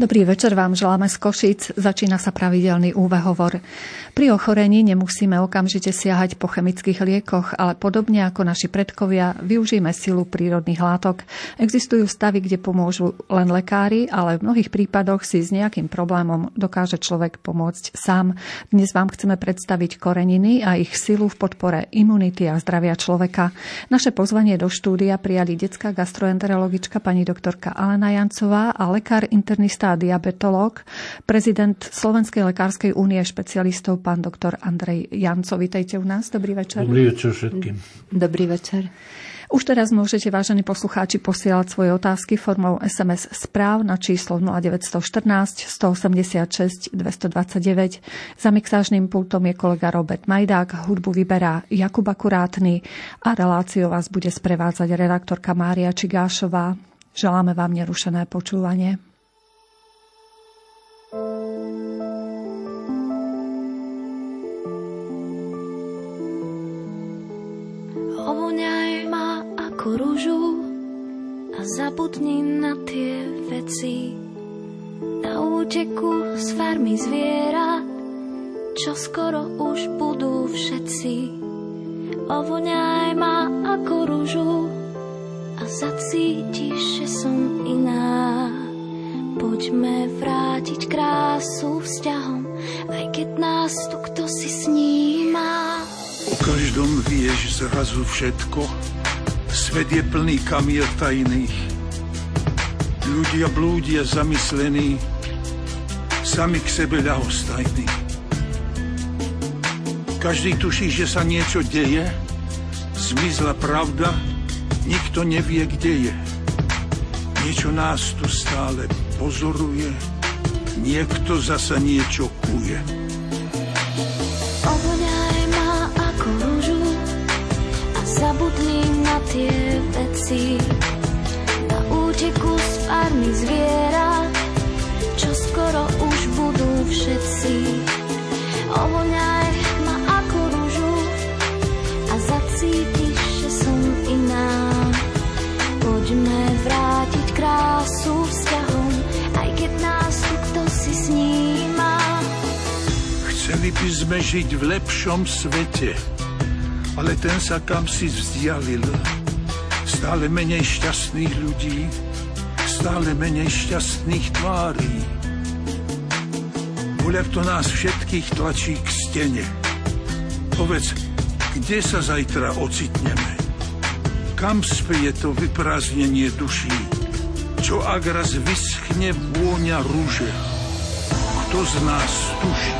Dobrý večer vám želáme z Košic. Začína sa pravidelný úvahovor. Pri ochorení nemusíme okamžite siahať po chemických liekoch, ale podobne ako naši predkovia využijeme silu prírodných látok. Existujú stavy, kde pomôžu len lekári, ale v mnohých prípadoch si s nejakým problémom dokáže človek pomôcť sám. Dnes vám chceme predstaviť koreniny a ich silu v podpore imunity a zdravia človeka. Naše pozvanie do štúdia prijali detská gastroenterologička pani doktorka Alena Jancová a lekár internista a diabetolog, prezident Slovenskej lekárskej únie špecialistov pán doktor Andrej Janco. Vítejte u nás. Dobrý večer. Dobrý večer všetkým. Dobrý večer. Už teraz môžete, vážení poslucháči, posielať svoje otázky formou SMS správ na číslo 0914 186 229. Za mixážnym pultom je kolega Robert Majdák, hudbu vyberá Jakub Akurátny a reláciu vás bude sprevádzať redaktorka Mária Čigášová. Želáme vám nerušené počúvanie. Zabudni na tie veci. Na úteku z farmy zviera, čo skoro už budú všetci. Ovoňaj ma ako rúžu a zacítiš, že som iná. Poďme vrátiť krásu vzťahom, aj keď nás tu kto si sníma. O každom vieš zrazu všetko, svet je plný kamier tajných. Ľudia blúdia zamyslení, sami k sebe ľahostajní. Každý tuší, že sa niečo deje, zmizla pravda, nikto nevie, kde je. Niečo nás tu stále pozoruje, niekto zasa niečo kuje. Tie veci. Na úteku z farmy zviera, čo skoro už budú všetci. Ovoňaj ma ako rúžu a zacítiš, že som iná. Poďme vrátiť krásu vzťahom, aj keď nás tu kto si sníma. Chceli by sme žiť v lepšom svete, ale ten sa kam si vzdialil. Stále menej šťastných ľudí, stále menej šťastných tvárí. Voľak to nás všetkých tlačí k stene. Povedz, kde sa zajtra ocitneme? Kam speje to vyprázdnenie duší? Čo ak raz vyschne vôňa rúže? Kto z nás tuší?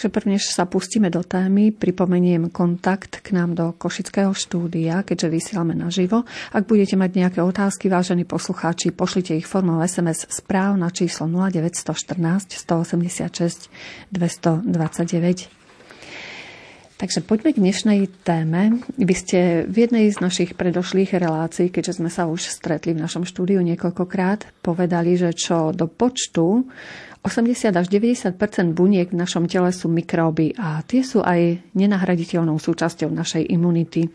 Takže prvne, než sa pustíme do témy, pripomeniem kontakt k nám do Košického štúdia, keďže vysielame naživo. Ak budete mať nejaké otázky, vážení poslucháči, pošlite ich formou SMS správ na číslo 0914 186 229. Takže poďme k dnešnej téme. Vy ste v jednej z našich predošlých relácií, keďže sme sa už stretli v našom štúdiu niekoľkokrát, povedali, že čo do počtu 80 až 90% buniek v našom tele sú mikróby a tie sú aj nenahraditeľnou súčasťou našej imunity.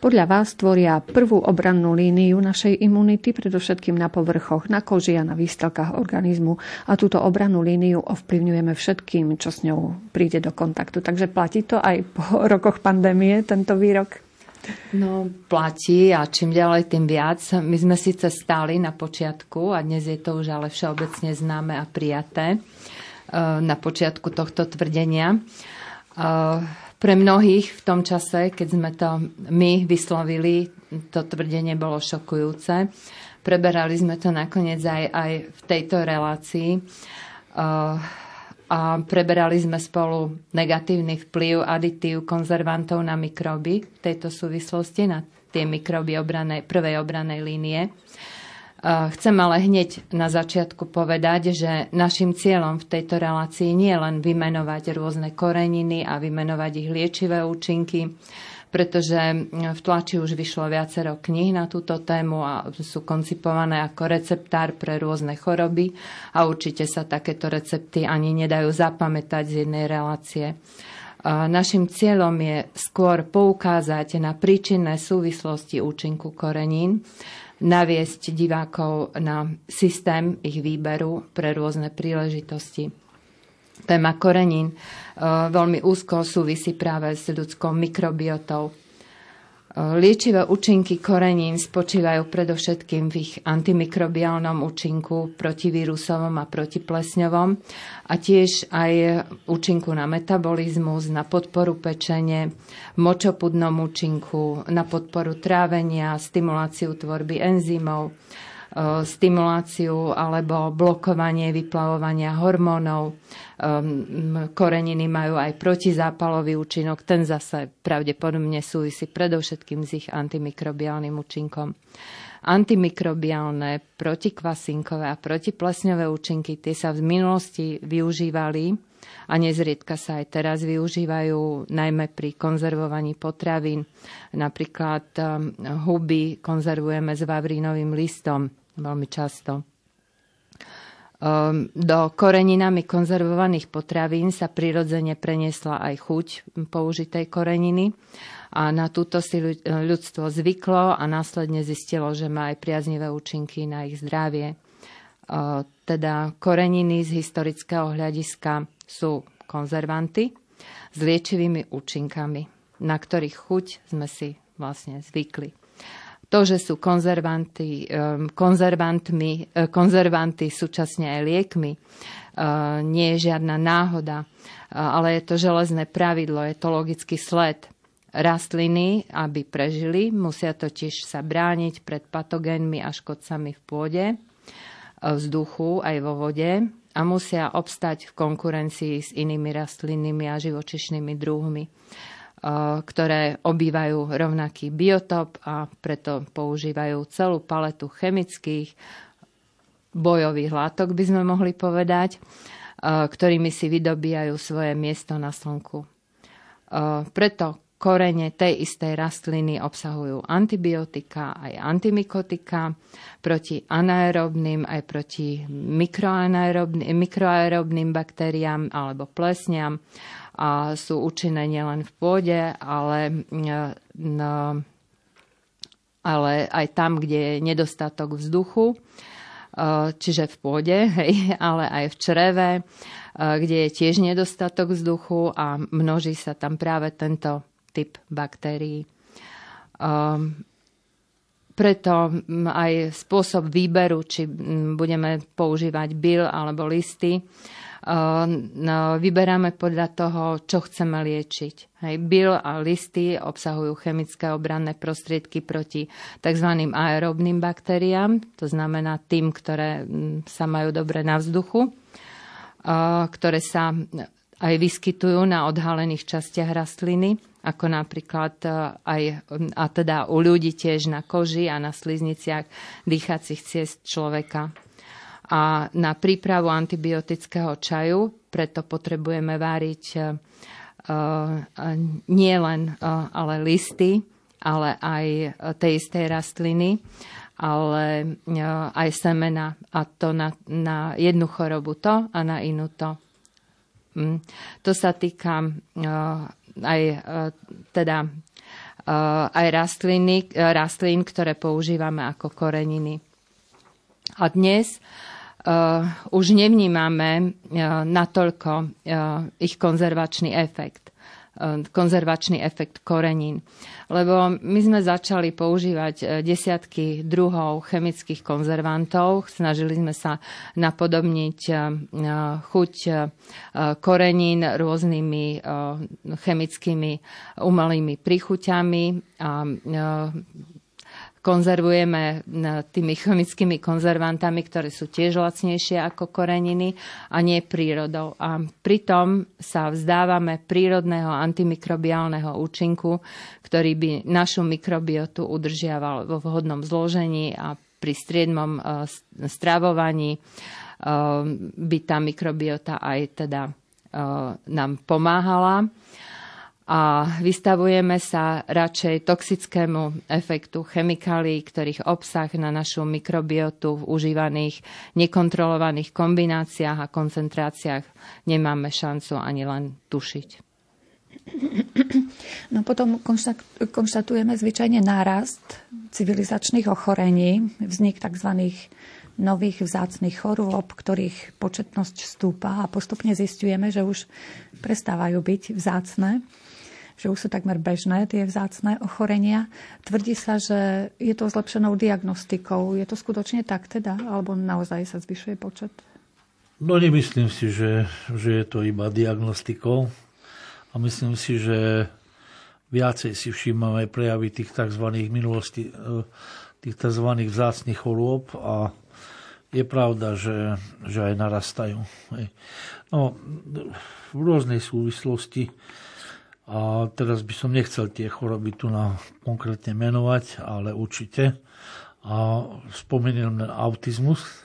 Podľa vás tvoria prvú obrannú líniu našej imunity, predovšetkým na povrchoch, na koži a na výstelkách organizmu. A túto obrannú líniu ovplyvňujeme všetkým, čo s ňou príde do kontaktu. Takže platí to aj po rokoch pandémie, tento výrok? No, platí a čím ďalej, tým viac. My sme síce stáli na počiatku a dnes je to už ale všeobecne známe a prijaté e, na počiatku tohto tvrdenia. E, pre mnohých v tom čase, keď sme to my vyslovili, to tvrdenie bolo šokujúce. Preberali sme to nakoniec aj, aj v tejto relácii a preberali sme spolu negatívny vplyv aditív konzervantov na mikroby v tejto súvislosti, na tie mikroby obranej, prvej obranej línie. Chcem ale hneď na začiatku povedať, že našim cieľom v tejto relácii nie je len vymenovať rôzne koreniny a vymenovať ich liečivé účinky, pretože v tlači už vyšlo viacero kníh na túto tému a sú koncipované ako receptár pre rôzne choroby a určite sa takéto recepty ani nedajú zapamätať z jednej relácie. Našim cieľom je skôr poukázať na príčinné súvislosti účinku korenín, naviesť divákov na systém ich výberu pre rôzne príležitosti téma korenín e, veľmi úzko súvisí práve s ľudskou mikrobiotou. E, liečivé účinky korenín spočívajú predovšetkým v ich antimikrobiálnom účinku protivírusovom a protiplesňovom a tiež aj účinku na metabolizmus, na podporu pečenie, močopudnom účinku, na podporu trávenia, stimuláciu tvorby enzymov, E, stimuláciu alebo blokovanie vyplavovania hormónov. E, koreniny majú aj protizápalový účinok, ten zase pravdepodobne súvisí predovšetkým s ich antimikrobiálnym účinkom. Antimikrobiálne, protikvasinkové a protiplesňové účinky, tie sa v minulosti využívali a nezriedka sa aj teraz využívajú, najmä pri konzervovaní potravín. Napríklad huby konzervujeme s vavrínovým listom veľmi často. Ehm, do koreninami konzervovaných potravín sa prirodzene preniesla aj chuť použitej koreniny a na túto si ľudstvo zvyklo a následne zistilo, že má aj priaznivé účinky na ich zdravie. Ehm, teda koreniny z historického hľadiska sú konzervanty s liečivými účinkami, na ktorých chuť sme si vlastne zvykli. To, že sú konzervanty, konzervantmi, e, konzervanty súčasne aj liekmi, e, nie je žiadna náhoda, e, ale je to železné pravidlo, je to logický sled. Rastliny, aby prežili, musia totiž sa brániť pred patogénmi a škodcami v pôde, vzduchu aj vo vode a musia obstať v konkurencii s inými rastlinnými a živočišnými druhmi. Eh, ktoré obývajú rovnaký biotop a preto používajú celú paletu chemických bojových látok, by sme mohli povedať, eh, ktorými si vydobíjajú svoje miesto na slnku. Eh, preto korene tej istej rastliny obsahujú antibiotika aj antimikotika proti anaerobným aj proti mikroaerobným baktériám alebo plesňam a sú účinné nielen v pôde, ale, no, ale aj tam, kde je nedostatok vzduchu, e, čiže v pôde, hej, ale aj v čreve, e, kde je tiež nedostatok vzduchu a množí sa tam práve tento typ baktérií. Preto aj spôsob výberu, či budeme používať bil alebo listy, Ehm, no, vyberáme podľa toho, čo chceme liečiť. Bil a listy obsahujú chemické obranné prostriedky proti tzv. aerobným baktériám, to znamená tým, ktoré mm, sa majú dobre na vzduchu, ktoré sa aj vyskytujú na odhalených častiach rastliny, ako napríklad e, aj, a teda u ľudí tiež na koži a na slizniciach dýchacích ciest človeka a na prípravu antibiotického čaju preto potrebujeme váriť uh, len uh, ale listy, ale aj tej istej rastliny, ale uh, aj semena a to na, na jednu chorobu to a na inú to. Mm. To sa týka aj teda aj rastliny, rastlín, ktoré používame ako koreniny. A dnes už nevnímame uh, natoľko ich konzervačný efekt. Konzervačný efekt korenín. Lebo my sme začali používať e, desiatky druhov chemických konzervantov. Snažili sme sa napodobniť e, chuť korenín rôznymi chemickými umelými príchuťami a konzervujeme tými chemickými konzervantami, ktoré sú tiež lacnejšie ako koreniny a nie prírodou. A pritom sa vzdávame prírodného antimikrobiálneho účinku, ktorý by našu mikrobiotu udržiaval vo vhodnom zložení a pri striednom e, stravovaní e, by tá mikrobiota aj teda nám pomáhala a vystavujeme sa radšej toxickému efektu chemikálií, ktorých obsah na našu mikrobiotu v užívaných nekontrolovaných kombináciách a koncentráciách nemáme šancu ani len tušiť. No potom konštatujeme zvyčajne nárast civilizačných ochorení, vznik tzv. nových vzácných chorôb, ktorých početnosť stúpa a postupne zistujeme, že už prestávajú byť vzácne že už sú takmer bežné tie vzácne ochorenia. Tvrdí sa, že je to zlepšenou diagnostikou. Je to skutočne tak teda? Alebo naozaj sa zvyšuje počet? No nemyslím si, že, že je to iba diagnostikou. A myslím si, že viacej si všímame prejavy tých tzv. minulosti, e, tých tzv. vzácných chorôb a je pravda, že, že aj narastajú. No, v rôznej súvislosti a teraz by som nechcel tie choroby tu na konkrétne menovať, ale určite. A spomeniem na autizmus,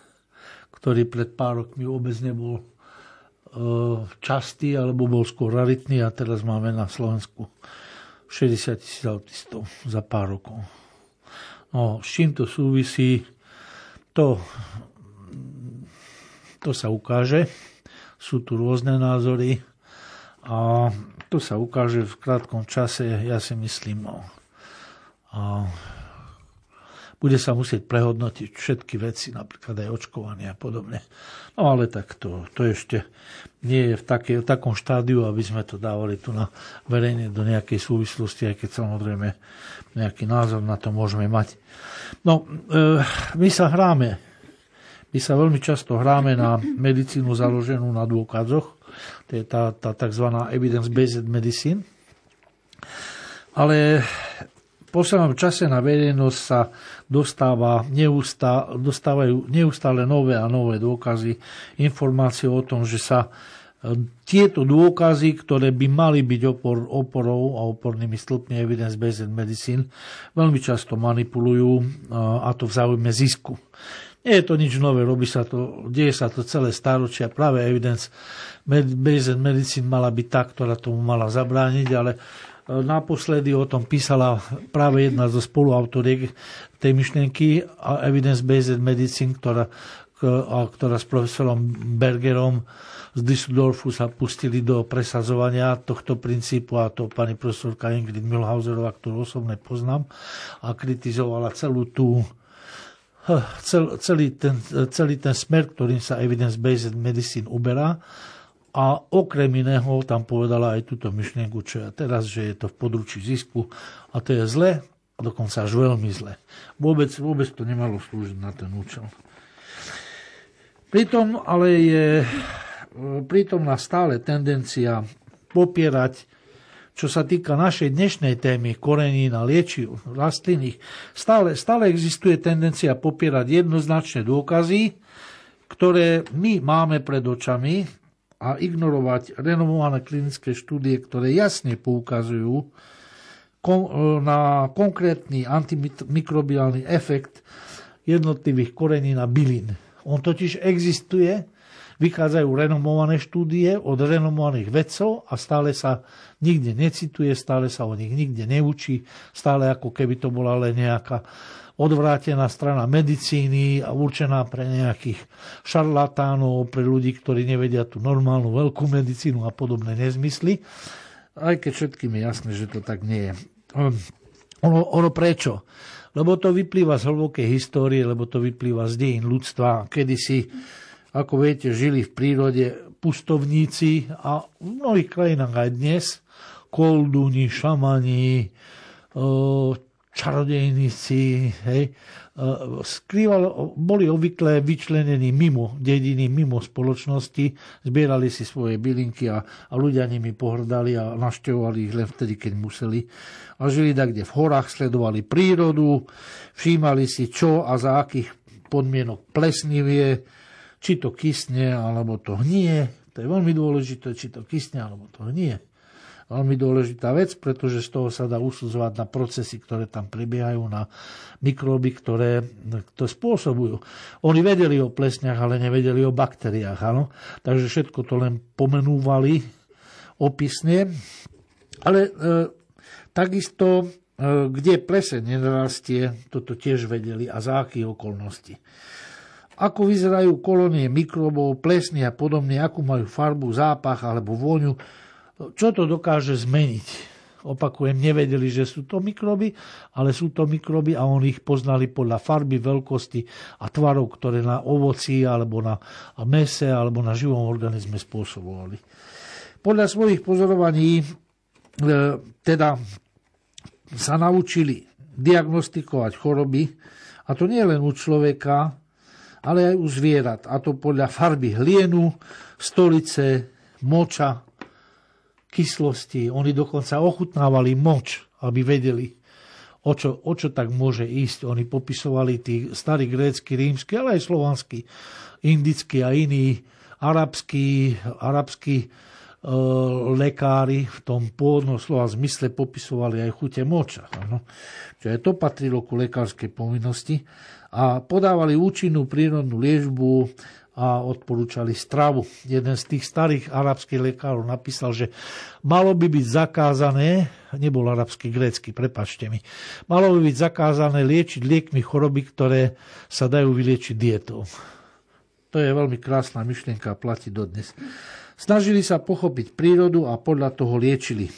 ktorý pred pár rokmi vôbec nebol e, častý, alebo bol skôr raritný a teraz máme na Slovensku 60 tisíc autistov za pár rokov. No, s čím to súvisí, to, to sa ukáže. Sú tu rôzne názory a to sa ukáže v krátkom čase, ja si myslím. No. A bude sa musieť prehodnotiť všetky veci, napríklad aj očkovanie a podobne. No ale tak to, to ešte nie je v, také, v takom štádiu, aby sme to dávali tu na verejne do nejakej súvislosti, aj keď samozrejme nejaký názor na to môžeme mať. No, e, my sa hráme. My sa veľmi často hráme na medicínu založenú na dôkazoch, to je tá, tá tzv. evidence-based medicine. Ale v poslednom čase na verejnosť sa dostáva neustá, dostávajú neustále nové a nové dôkazy, informácie o tom, že sa e, tieto dôkazy, ktoré by mali byť opor, oporou a opornými stĺpmi evidence-based medicine, veľmi často manipulujú e, a to v záujme zisku. Nie je to nič nové, robí sa to, deje sa to celé stáročia. Práve evidence based medicine mala byť tá, ktorá tomu mala zabrániť, ale e, naposledy o tom písala práve jedna zo spoluautoriek tej myšlienky evidence-based medicine, ktorá, ktorá s profesorom Bergerom z Düsseldorfu sa pustili do presazovania tohto princípu a to pani profesorka Ingrid Mühlhauserová, ktorú osobne poznám a kritizovala celú tú cel, celý, ten, celý ten smer, ktorým sa evidence-based medicine uberá. A okrem iného tam povedala aj túto myšlienku, čo je teraz, že je to v područí zisku a to je zle a dokonca až veľmi zle. Vôbec, vôbec to nemalo slúžiť na ten účel. Pritom ale je prítomná stále tendencia popierať čo sa týka našej dnešnej témy korenín a liečiv rastlinných, stále, stále existuje tendencia popierať jednoznačné dôkazy, ktoré my máme pred očami a ignorovať renomované klinické štúdie, ktoré jasne poukazujú na konkrétny antimikrobiálny efekt jednotlivých korenín a bylín. On totiž existuje vychádzajú renomované štúdie od renomovaných vedcov a stále sa nikde necituje, stále sa o nich nikde neučí, stále ako keby to bola len nejaká odvrátená strana medicíny a určená pre nejakých šarlatánov, pre ľudí, ktorí nevedia tú normálnu veľkú medicínu a podobné nezmysly. Aj keď všetkým je jasné, že to tak nie je. Ono, ono prečo? Lebo to vyplýva z hlbokej histórie, lebo to vyplýva z dejín ľudstva. Kedysi ako viete, žili v prírode pustovníci a v mnohých krajinách aj dnes koldúni, šamani, čarodejníci, hej, skrýval, boli obvykle vyčlenení mimo dediny, mimo spoločnosti, zbierali si svoje bylinky a, a ľudia nimi pohrdali a naštevovali ich len vtedy, keď museli. A žili tak, kde v horách sledovali prírodu, všímali si, čo a za akých podmienok plesnivie, či to kysne, alebo to hnie. To je veľmi dôležité, či to kysne, alebo to hnie veľmi dôležitá vec, pretože z toho sa dá usudzovať na procesy, ktoré tam prebiehajú, na mikróby, ktoré to spôsobujú. Oni vedeli o plesniach, ale nevedeli o baktériách. Áno? Takže všetko to len pomenúvali opisne. Ale e, takisto, e, kde pleseň nenarastie, toto tiež vedeli a za akých okolností. Ako vyzerajú kolónie mikrobov, plesny a podobne, akú majú farbu, zápach alebo vôňu, čo to dokáže zmeniť? Opakujem, nevedeli, že sú to mikroby, ale sú to mikroby a oni ich poznali podľa farby, veľkosti a tvarov, ktoré na ovoci alebo na mese alebo na živom organizme spôsobovali. Podľa svojich pozorovaní e, teda sa naučili diagnostikovať choroby, a to nie len u človeka, ale aj u zvierat. A to podľa farby hlienu, stolice, moča, kyslosti. Oni dokonca ochutnávali moč, aby vedeli, o čo, o čo tak môže ísť. Oni popisovali tí starí grécky, rímsky, ale aj slovanskí, indickí a iní arabskí, arabskí e, lekári v tom pôvodnom slova zmysle popisovali aj chute moča. No. Čiže to patrilo ku lekárskej povinnosti a podávali účinnú prírodnú liežbu a odporúčali stravu. Jeden z tých starých arabských lekárov napísal, že malo by byť zakázané, nebol arabský, grécky, prepačte mi, malo by byť zakázané liečiť liekmi choroby, ktoré sa dajú vyliečiť dietou. To je veľmi krásna myšlienka a platí dodnes. Snažili sa pochopiť prírodu a podľa toho liečili.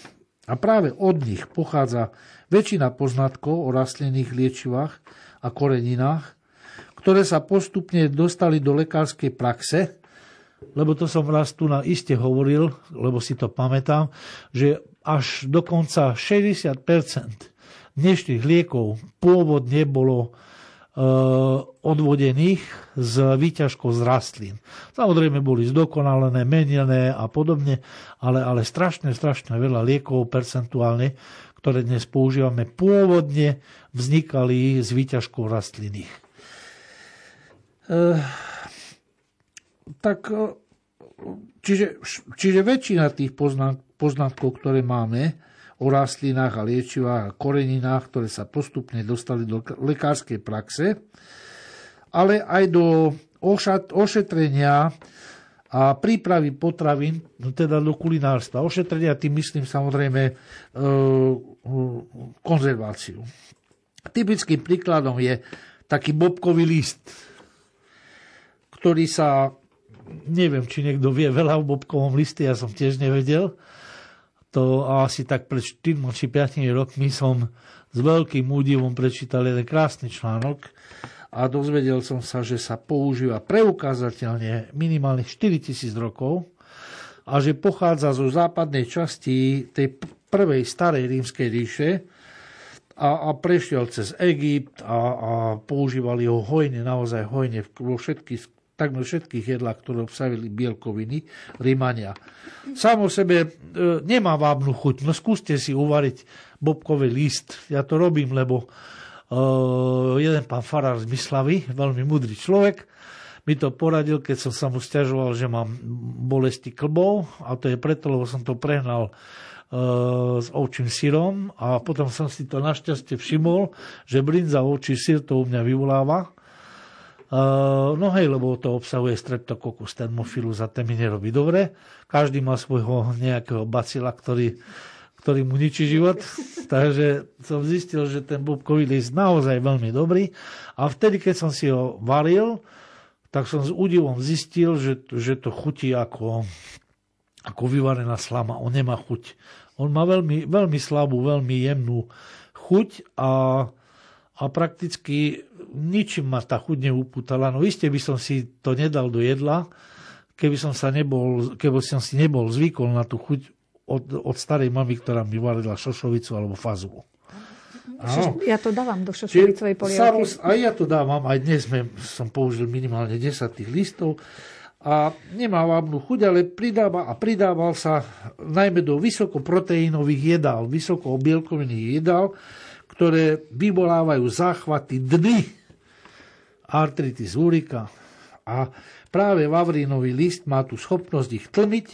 A práve od nich pochádza väčšina poznatkov o rastlinných liečivách a koreninách, ktoré sa postupne dostali do lekárskej praxe, lebo to som raz tu na iste hovoril, lebo si to pamätám, že až dokonca 60% dnešných liekov pôvodne bolo e, odvodených z výťažkov z rastlín. Samozrejme boli zdokonalené, menené a podobne, ale, ale strašne, strašne veľa liekov percentuálne, ktoré dnes používame, pôvodne vznikali z výťažkov rastlinných. Eh, tak eh, čiže, čiže väčšina tých poznatkov, ktoré máme o rastlinách a liečivách a koreninách, ktoré sa postupne dostali do lekárskej praxe, ale aj do ošetrenia a prípravy potravín, no teda do kulinárstva. Ošetrenia tým myslím samozrejme e, konzerváciu. Typickým príkladom je taký bobkový list ktorý sa, neviem, či niekto vie veľa o bobkovom liste, ja som tiež nevedel. To asi tak pred 4 či 5 rokmi som s veľkým údivom prečítal jeden krásny článok a dozvedel som sa, že sa používa preukázateľne minimálne 4000 rokov a že pochádza zo západnej časti tej prvej starej rímskej ríše, a, a prešiel cez Egypt a, a používali ho hojne, naozaj hojne vo všetkých takmer všetkých jedlách, ktoré obsavili bielkoviny, Rímania. Sám o sebe e, nemá vábnu chuť, no skúste si uvariť bobkový list. Ja to robím, lebo jeden pán Farár z Myslavy, veľmi mudrý človek, mi to poradil, keď som sa mu stiažoval, že mám bolesti klbov a to je preto, lebo som to prehnal s ovčím syrom a potom som si to našťastie všimol, že brinza ovčí syr to u mňa vyvoláva No hej, lebo to obsahuje streptococcus thermophilus a ten mi nerobí dobre. Každý má svojho nejakého bacila, ktorý, ktorý mu ničí život. Takže som zistil, že ten bobkový list naozaj veľmi dobrý. A vtedy, keď som si ho varil, tak som s údivom zistil, že, že to chutí ako, ako vyvarená slama. On nemá chuť. On má veľmi, veľmi slabú, veľmi jemnú chuť a a prakticky ničím ma tá chuť neupútala. No iste by som si to nedal do jedla, keby som, sa nebol, keby som si nebol zvykol na tú chuť od, od starej mamy, ktorá mi varila šošovicu alebo fazulu. Áno. Ja to dávam do šošovicovej polievky. Aj ja to dávam, aj dnes sme, som použil minimálne 10 tých listov a nemá vábnu chuť, ale pridáva a pridával sa najmä do vysokoproteínových jedál, vysokobielkovinných jedál, ktoré vyvolávajú záchvaty dny, artritis urika. A práve vavrínový list má tú schopnosť ich tlmiť,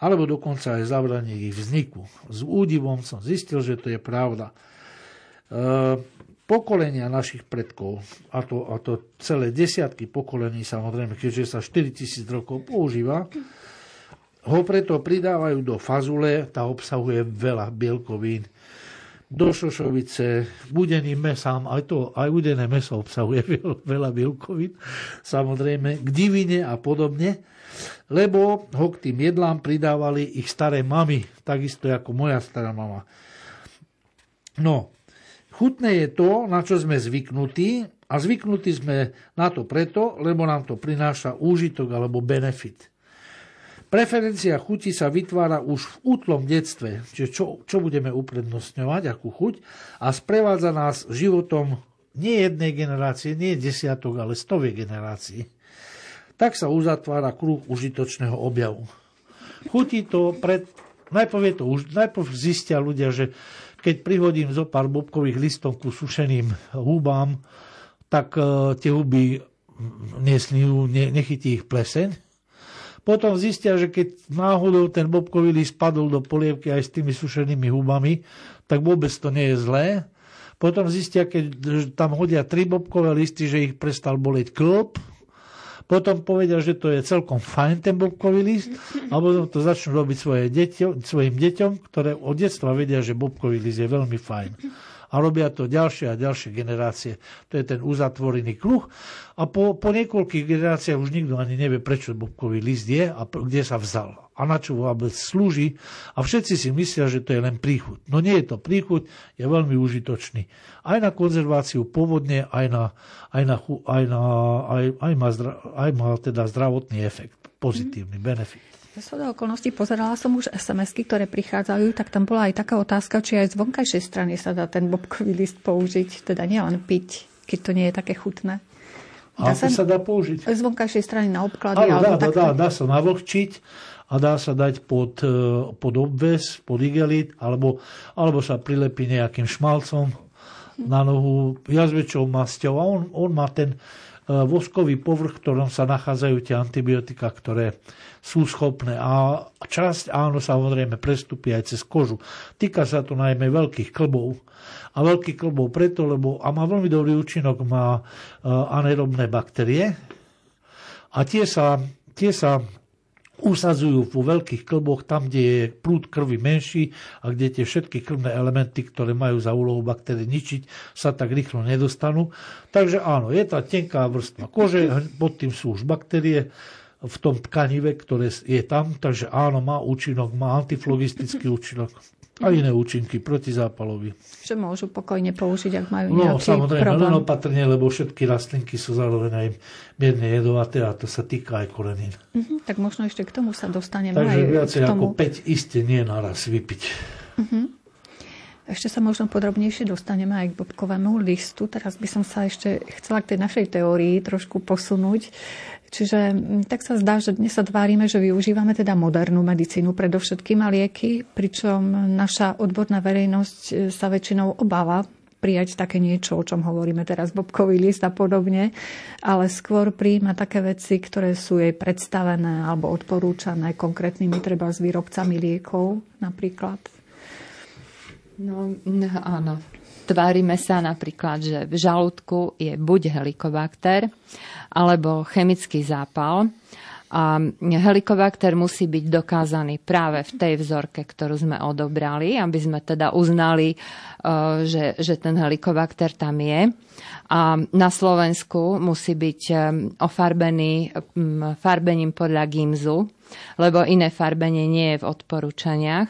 alebo dokonca aj zabranie ich vzniku. S údivom som zistil, že to je pravda. Eh, pokolenia našich predkov, a to, a to celé desiatky pokolení samozrejme, keďže sa 4000 rokov používa, ho preto pridávajú do fazule, tá obsahuje veľa bielkovín, do šošovice, budeným mesám, aj to, aj udené meso obsahuje veľa bielkovín, samozrejme, k divine a podobne, lebo ho k tým jedlám pridávali ich staré mamy, takisto ako moja stará mama. No, Chutné je to, na čo sme zvyknutí a zvyknutí sme na to preto, lebo nám to prináša úžitok alebo benefit. Preferencia chuti sa vytvára už v útlom detstve, čiže čo, čo budeme uprednostňovať, akú chuť, a sprevádza nás životom nie jednej generácie, nie desiatok, ale stoviek generácií. Tak sa uzatvára kruh užitočného objavu. Chutí to pred... Najprv, je to, najprv zistia ľudia, že keď prihodím zo pár bobkových listov ku sušeným hubám, tak e, tie huby nesnú, ne, nechytí ich pleseň. Potom zistia, že keď náhodou ten bobkový list padol do polievky aj s tými sušenými hubami, tak vôbec to nie je zlé. Potom zistia, keď tam hodia tri bobkové listy, že ich prestal boleť klop, potom povedia, že to je celkom fajn ten bobkový list a potom to začnú robiť svoje deťo, svojim deťom, ktoré od detstva vedia, že bobkový list je veľmi fajn a robia to ďalšie a ďalšie generácie. To je ten uzatvorený kruh. A po, po niekoľkých generáciách už nikto ani nevie, prečo bobkový list je a kde sa vzal a na čo vôbec slúži. A všetci si myslia, že to je len príchuť. No nie je to príchuť, je veľmi užitočný. Aj na konzerváciu pôvodne, aj, na, aj, na, aj, na, aj, aj, má, zdra, aj má teda zdravotný efekt, pozitívny mm. benefit. Ja do okolností pozerala som už sms ktoré prichádzajú, tak tam bola aj taká otázka, či aj z vonkajšej strany sa dá ten bobkový list použiť, teda nielen piť, keď to nie je také chutné. Dá sa, sa dá použiť? Z vonkajšej strany na obklady. Áno, dá, dá, dá, dá sa navlhčiť a dá sa dať pod, e, pod obves, pod igelit, alebo, alebo sa prilepí nejakým šmalcom na nohu jazvečou masťou a on, on má ten E, voskový povrch, v ktorom sa nachádzajú tie antibiotika, ktoré sú schopné. A časť áno samozrejme prestupí aj cez kožu. Týka sa to najmä veľkých klbov. A veľkých klbov preto, lebo a má veľmi dobrý účinok, má e, anaerobné baktérie. A tie sa, tie sa usadzujú vo veľkých klboch, tam, kde je prúd krvi menší a kde tie všetky krvné elementy, ktoré majú za úlohu baktérie ničiť, sa tak rýchlo nedostanú. Takže áno, je tá tenká vrstva kože, pod tým sú už baktérie v tom tkanive, ktoré je tam, takže áno, má účinok, má antiflogistický účinok a iné účinky protizápalový. Že môžu pokojne použiť, ak majú no, nejaký samozrejme, problém. len opatrne, lebo všetky rastlinky sú zároveň aj mierne jedovaté a to sa týka aj korenín. Uh-huh, tak možno ešte k tomu sa dostaneme. Takže aj viacej tomu. ako 5 iste nie naraz vypiť. Uh-huh. Ešte sa možno podrobnejšie dostaneme aj k bobkovému listu. Teraz by som sa ešte chcela k tej našej teórii trošku posunúť. Čiže tak sa zdá, že dnes sa tvárime, že využívame teda modernú medicínu, predovšetkým a lieky, pričom naša odborná verejnosť e, sa väčšinou obáva prijať také niečo, o čom hovoríme teraz, bobkový list a podobne, ale skôr príjma také veci, ktoré sú jej predstavené alebo odporúčané konkrétnymi treba s výrobcami liekov napríklad. No, áno. Tvárime sa napríklad, že v žalúdku je buď helikobakter, alebo chemický zápal. A helikobakter musí byť dokázaný práve v tej vzorke, ktorú sme odobrali, aby sme teda uznali, e, že, že ten helikobakter tam je. A na Slovensku musí byť e, ofarbený farbením podľa GIMZu, lebo iné farbenie nie je v odporúčaniach.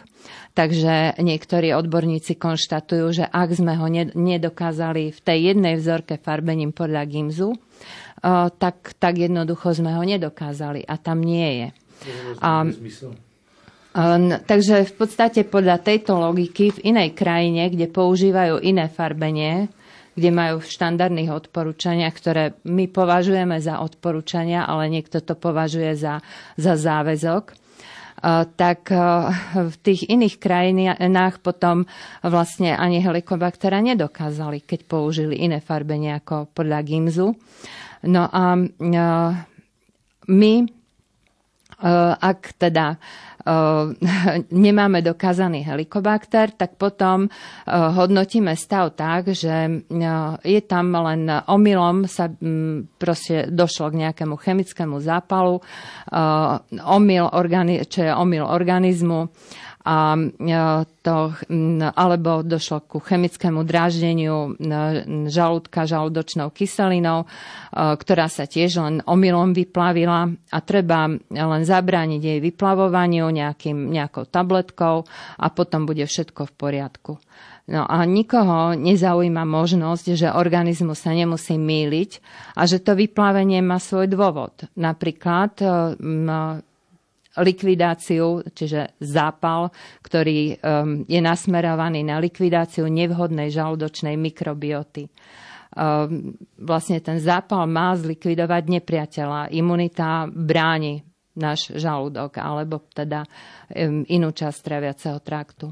Takže niektorí odborníci konštatujú, že ak sme ho nedokázali v tej jednej vzorke farbením podľa GIMZu, tak, tak jednoducho sme ho nedokázali a tam nie je. A, Takže v podstate podľa tejto logiky v inej krajine, kde používajú iné farbenie, kde majú v štandardných odporúčaniach, ktoré my považujeme za odporúčania, ale niekto to považuje za, za záväzok, tak v tých iných krajinách potom vlastne ani helikobaktera nedokázali, keď použili iné farbenie ako podľa Gimzu. No a my, ak teda nemáme dokázaný helikobakter, tak potom eh, hodnotíme stav tak, že eh, je tam len omylom sa mm, proste došlo k nejakému chemickému zápalu, omyl, čo je omyl organizmu a to, alebo došlo ku chemickému dráždeniu žalúdka žalúdočnou kyselinou, ktorá sa tiež len omylom vyplavila a treba len zabrániť jej vyplavovaniu nejakým, nejakou tabletkou a potom bude všetko v poriadku. No a nikoho nezaujíma možnosť, že organizmus sa nemusí míliť a že to vyplavenie má svoj dôvod. Napríklad likvidáciu, čiže zápal, ktorý um, je nasmerovaný na likvidáciu nevhodnej žalúdočnej mikrobioty. Um, vlastne ten zápal má zlikvidovať nepriateľa. Imunita bráni náš žalúdok alebo teda um, inú časť traviaceho traktu.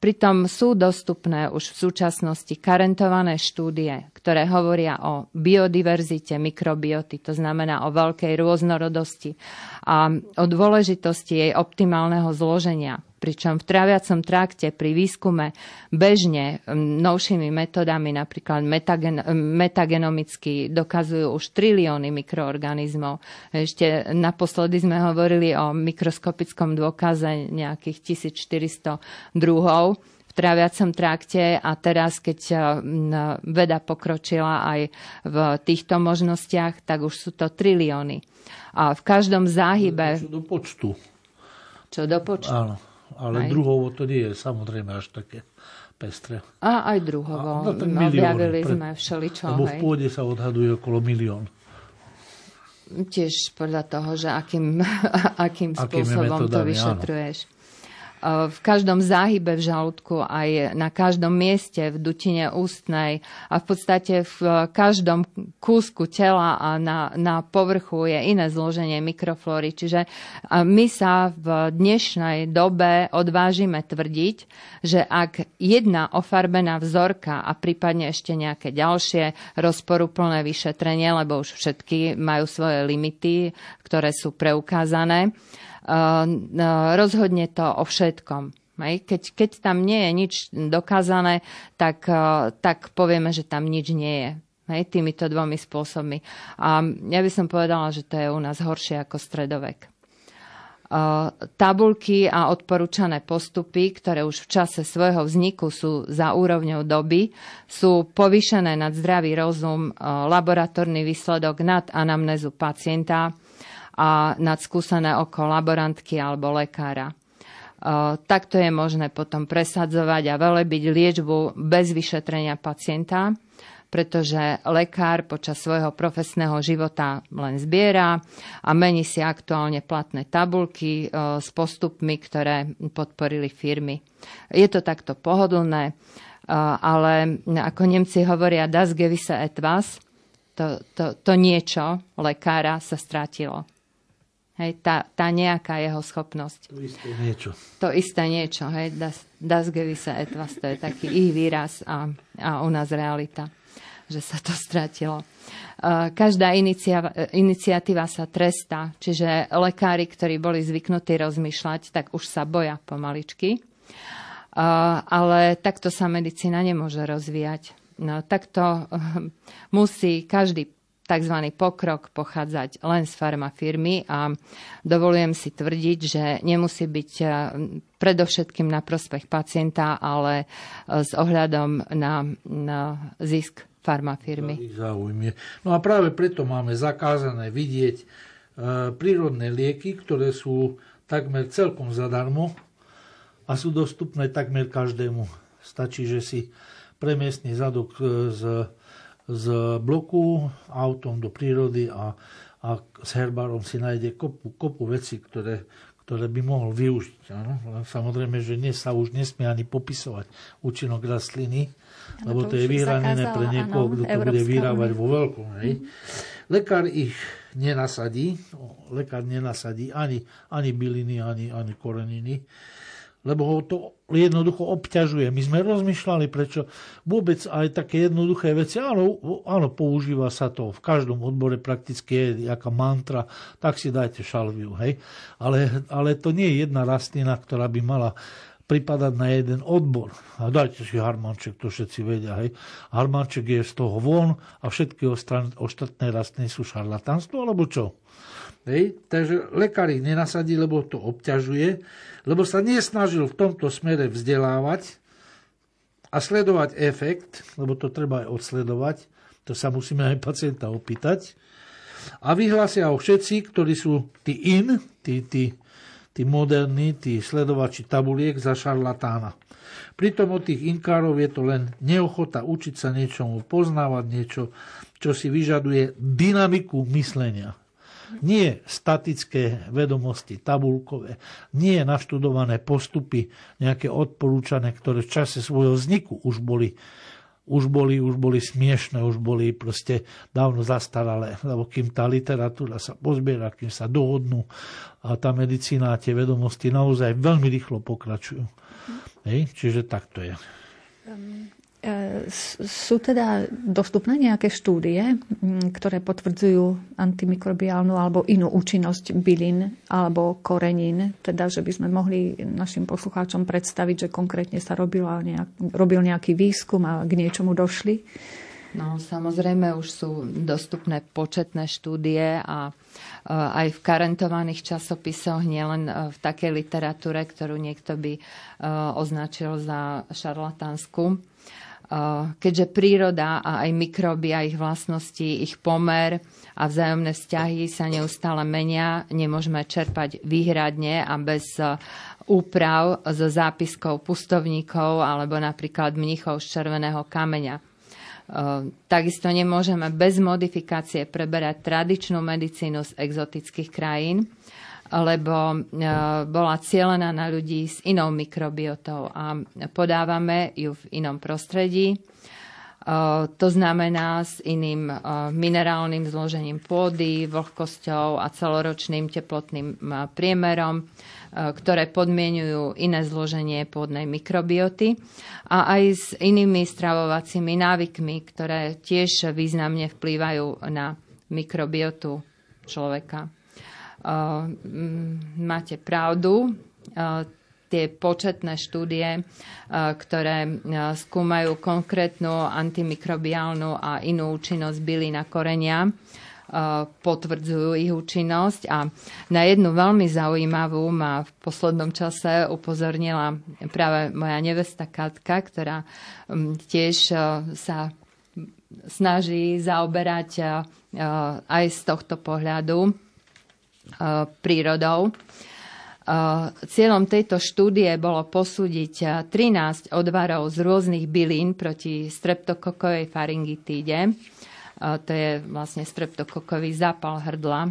Pritom sú dostupné už v súčasnosti karentované štúdie, ktoré hovoria o biodiverzite mikrobioty, to znamená o veľkej rôznorodosti a o dôležitosti jej optimálneho zloženia pričom v tráviacom trakte pri výskume bežne novšími metodami, napríklad metagen, metagenomicky, dokazujú už trilióny mikroorganizmov. Ešte naposledy sme hovorili o mikroskopickom dôkaze nejakých 1400 druhov v tráviacom trakte a teraz, keď veda pokročila aj v týchto možnostiach, tak už sú to trilióny. A v každom záhybe... Čo do počtu. Čo do počtu. Áno ale aj. druhovo to nie je samozrejme až také pestre. A aj druhovo. A, no, milióny, Objavili pre, sme všeličo. Lebo v pôde sa odhaduje okolo milión. Tiež podľa toho, že akým, akým, akým spôsobom to vyšetruješ. Áno v každom záhybe v žalúdku, aj na každom mieste v dutine ústnej a v podstate v každom kúsku tela a na, na povrchu je iné zloženie mikroflóry. Čiže my sa v dnešnej dobe odvážime tvrdiť, že ak jedna ofarbená vzorka a prípadne ešte nejaké ďalšie rozporuplné vyšetrenie, lebo už všetky majú svoje limity, ktoré sú preukázané, rozhodne to o všetkom. Keď, keď tam nie je nič dokázané, tak, tak povieme, že tam nič nie je. Hej, týmito dvomi spôsobmi. A ja by som povedala, že to je u nás horšie ako stredovek. Tabulky a odporúčané postupy, ktoré už v čase svojho vzniku sú za úrovňou doby, sú povýšené nad zdravý rozum, laboratórny výsledok nad anamnézu pacienta, a nad skúsené oko laborantky alebo lekára. Takto je možné potom presadzovať a velebiť liečbu bez vyšetrenia pacienta, pretože lekár počas svojho profesného života len zbiera a mení si aktuálne platné tabulky s postupmi, ktoré podporili firmy. Je to takto pohodlné, ale ako Nemci hovoria das gewisse etwas, to, to, to niečo lekára sa stratilo. Hej, tá, tá nejaká jeho schopnosť. To isté niečo. To isté niečo. Hej, das, das gewisse etwas, to je taký ich výraz a, a u nás realita, že sa to stratilo. Každá iniciatíva sa trestá, čiže lekári, ktorí boli zvyknutí rozmýšľať, tak už sa boja pomaličky. Ale takto sa medicína nemôže rozvíjať. No, takto musí každý tzv. pokrok pochádzať len z farmafirmy a dovolujem si tvrdiť, že nemusí byť e, predovšetkým na prospech pacienta, ale e, s ohľadom na, na zisk farmafirmy. No a práve preto máme zakázané vidieť e, prírodné lieky, ktoré sú takmer celkom zadarmo a sú dostupné takmer každému. Stačí, že si premiestni zadok z z bloku autom do prírody a, a s herbárom si nájde kopu, kopu veci, ktoré, ktoré by mohol využiť. Áno? Samozrejme, že dnes sa už nesmie ani popisovať účinok rastliny, ano, lebo to, to je vyhranené pre niekoho, kto to bude vyrábať vo veľkom. Hej? Lekár ich nenasadí, lekár nenasadí ani, ani byliny, ani, ani koreniny lebo ho to jednoducho obťažuje. My sme rozmýšľali, prečo vôbec aj také jednoduché veci, áno, áno, používa sa to v každom odbore prakticky je jaká mantra, tak si dajte šalviu, hej. Ale, ale to nie je jedna rastlina, ktorá by mala pripadať na jeden odbor. A dajte si harmanček, to všetci vedia. Hej. Harmanček je z toho von a všetky ostatné rastliny sú šarlatánstvo, alebo čo? Hej. Takže lekár ich nenasadí, lebo to obťažuje lebo sa nesnažil v tomto smere vzdelávať a sledovať efekt, lebo to treba aj odsledovať, to sa musíme aj pacienta opýtať. A vyhlásia ho všetci, ktorí sú tí in, tí, tí, tí moderní, tí sledovači tabuliek za šarlatána. Pritom od tých inkárov je to len neochota učiť sa niečomu, poznávať niečo, čo si vyžaduje dynamiku myslenia. Nie statické vedomosti, tabulkové, nie naštudované postupy, nejaké odporúčané, ktoré v čase svojho vzniku už boli už boli, už boli smiešne, už boli proste dávno zastaralé, lebo kým tá literatúra sa pozbiera, kým sa dohodnú a tá medicína a tie vedomosti naozaj veľmi rýchlo pokračujú. Hej? Čiže tak to je. Um, sú teda dostupné nejaké štúdie, ktoré potvrdzujú antimikrobiálnu alebo inú účinnosť bylin alebo korenín, teda že by sme mohli našim poslucháčom predstaviť, že konkrétne sa robila nejak, robil nejaký výskum a k niečomu došli? No, samozrejme už sú dostupné početné štúdie a aj v karentovaných časopisoch, nielen v takej literatúre, ktorú niekto by označil za šarlatánsku keďže príroda a aj mikroby a ich vlastnosti, ich pomer a vzájomné vzťahy sa neustále menia, nemôžeme čerpať výhradne a bez úprav zo zápiskov pustovníkov alebo napríklad mnichov z červeného kameňa. Takisto nemôžeme bez modifikácie preberať tradičnú medicínu z exotických krajín, lebo e, bola cieľená na ľudí s inou mikrobiotou a podávame ju v inom prostredí. E, to znamená s iným e, minerálnym zložením pôdy, vlhkosťou a celoročným teplotným priemerom, ktoré podmienujú iné zloženie pôdnej mikrobioty a aj s inými stravovacími návykmi, ktoré tiež významne vplývajú na mikrobiotu človeka. Mm, máte pravdu. Tie početné štúdie, ktoré skúmajú konkrétnu antimikrobiálnu a inú účinnosť byli na korenia, potvrdzujú ich účinnosť a na jednu veľmi zaujímavú ma v poslednom čase upozornila práve moja nevesta Katka, ktorá tiež sa snaží zaoberať aj z tohto pohľadu prírodou. Eh, cieľom tejto štúdie bolo posúdiť 13 eh, odvarov z rôznych bylín proti streptokokovej faringitíde. To je vlastne streptokokový zápal hrdla.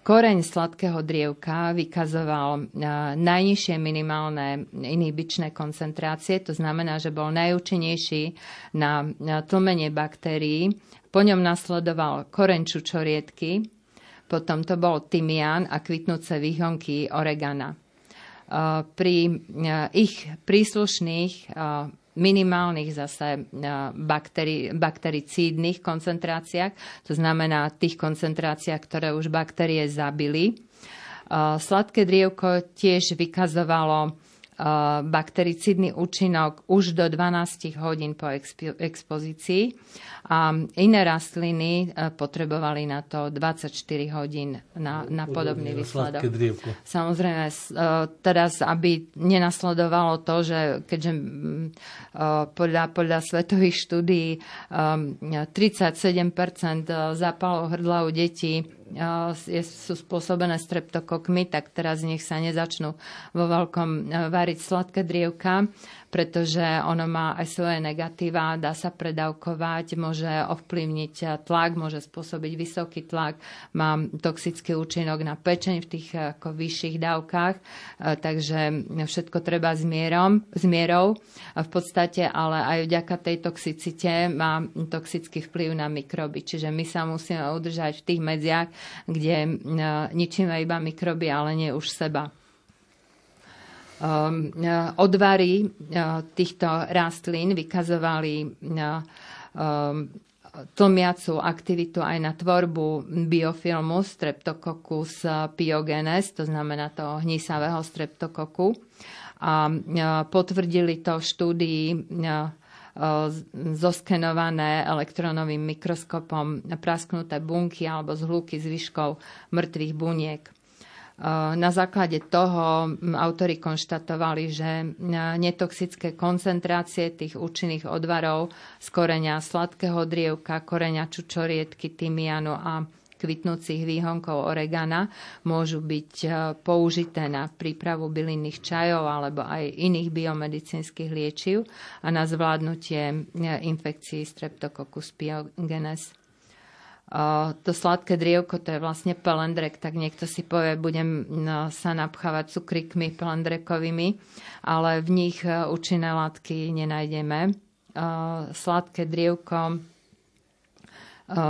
Koreň sladkého drievka vykazoval najnižšie minimálne inhibičné koncentrácie, to znamená, že bol najúčinnejší na tlmenie baktérií. Po ňom nasledoval koreň čučoriedky, potom to bol tymián a kvitnúce výhonky oregana. Pri ich príslušných minimálnych zase bakteri, baktericídnych koncentráciách, to znamená tých koncentráciách, ktoré už baktérie zabili. Sladké drievko tiež vykazovalo baktericidný účinok už do 12 hodín po expozícii a iné rastliny e, potrebovali na to 24 hodín na, na podobný výsledok. Samozrejme, e, teraz, aby nenasledovalo to, že keďže e, podľa, podľa svetových štúdií 37% zápalov hrdla u detí je, sú spôsobené streptokokmi, tak teraz nech sa nezačnú vo veľkom variť sladké drievka, pretože ono má aj svoje negatíva, dá sa predávkovať, môže ovplyvniť tlak, môže spôsobiť vysoký tlak, má toxický účinok na pečeň v tých ako vyšších dávkach, e, takže všetko treba s, mierom, s mierou. V podstate ale aj vďaka tej toxicite má toxický vplyv na mikroby, čiže my sa musíme udržať v tých medziach, kde e, ničíme iba mikroby, ale nie už seba. Um, uh, odvary uh, týchto rastlín vykazovali uh, um, tlmiacu aktivitu aj na tvorbu biofilmu Streptococcus pyogenes, to znamená toho hnisavého streptokoku. A potvrdili to v štúdii zoskenované elektronovým mikroskopom prasknuté bunky alebo zhlúky zvyškov mŕtvych buniek. Na základe toho autory konštatovali, že netoxické koncentrácie tých účinných odvarov z koreňa sladkého drievka, koreňa čučoriedky, tymianu a kvitnúcich výhonkov oregana môžu byť použité na prípravu bylinných čajov alebo aj iných biomedicínskych liečiv a na zvládnutie infekcií Streptococcus pyogenes to sladké drievko, to je vlastne pelendrek, tak niekto si povie, budem no, sa napchávať cukrikmi pelendrekovými, ale v nich e, účinné látky nenájdeme. Sladké drievko e,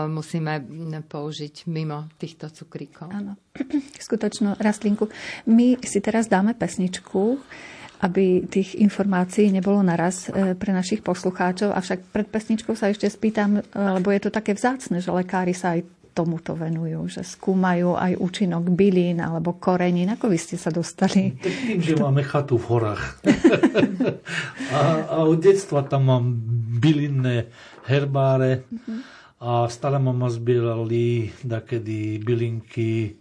musíme použiť mimo týchto cukríkov. Áno, skutočnú rastlinku. My si teraz dáme pesničku, aby tých informácií nebolo naraz e, pre našich poslucháčov. Avšak pred pesničkou sa ešte spýtam, e, lebo je to také vzácne, že lekári sa aj tomuto venujú, že skúmajú aj účinok bylín alebo korenín. Ako vy ste sa dostali? Tak tým, že máme chatu v horách. a, a od detstva tam mám bylinné herbáre uh-huh. a stále ma zbierali dakedy bylinky,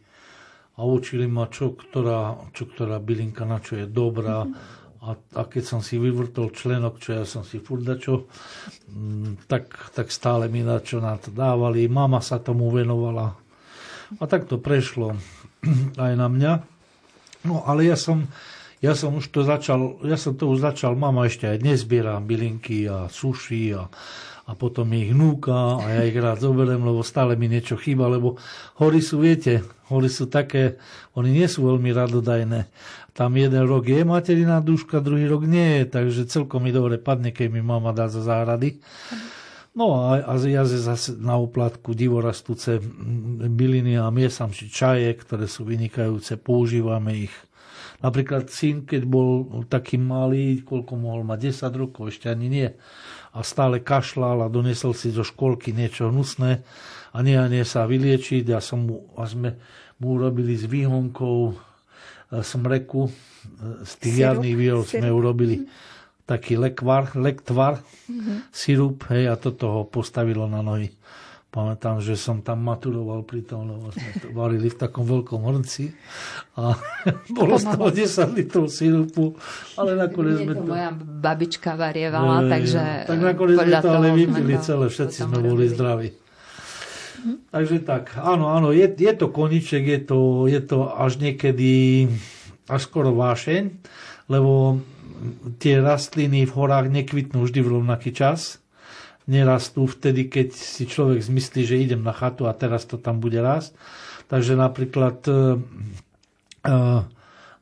a učili ma, čo ktorá, čo ktorá bylinka na čo je dobrá. A, a keď som si vyvrtol členok, čo ja som si furt dačo, mm, tak, tak stále mi na čo na to dávali. Mama sa tomu venovala. A tak to prešlo aj na mňa. No ale ja som, ja som už to začal, ja som to už začal, mama ešte aj dnes zbieram bylinky a suši a, a potom ich núka a ja ich rád zoberiem, lebo stále mi niečo chýba, lebo hory sú, viete, hory sú také, oni nie sú veľmi radodajné. Tam jeden rok je materiná duška, druhý rok nie je, takže celkom mi dobre padne, keď mi mama dá za záhrady. No a, a ja zase na uplatku divorastúce byliny a miesam si čaje, ktoré sú vynikajúce, používame ich. Napríklad syn, keď bol taký malý, koľko mohol mať, 10 rokov, ešte ani nie, a stále kašľal a donesol si zo školky niečo hnusné a nie a nie sa vyliečiť a, som mu, a sme mu urobili s výhonkou e, smreku, e, z tých jarných výrob sme urobili mm-hmm. taký lekvar, lektvar, mm-hmm. sirup, hej, a toto ho postavilo na nohy. Pamätám, že som tam maturoval pri tom, lebo sme to varili v takom veľkom hrnci a bolo z toho 10 litrov sirupu, ale nakoniec sme to... moja babička varievala, je, takže... Tak nakoniec sme to ale vypili celé, všetci sme boli zdraví. Takže tak, áno, áno, je, je to koniček, je to, je to až niekedy až skoro vášeň, lebo tie rastliny v horách nekvitnú vždy v rovnaký čas nerastú vtedy, keď si človek zmyslí, že idem na chatu a teraz to tam bude rásť. Takže napríklad, e, e,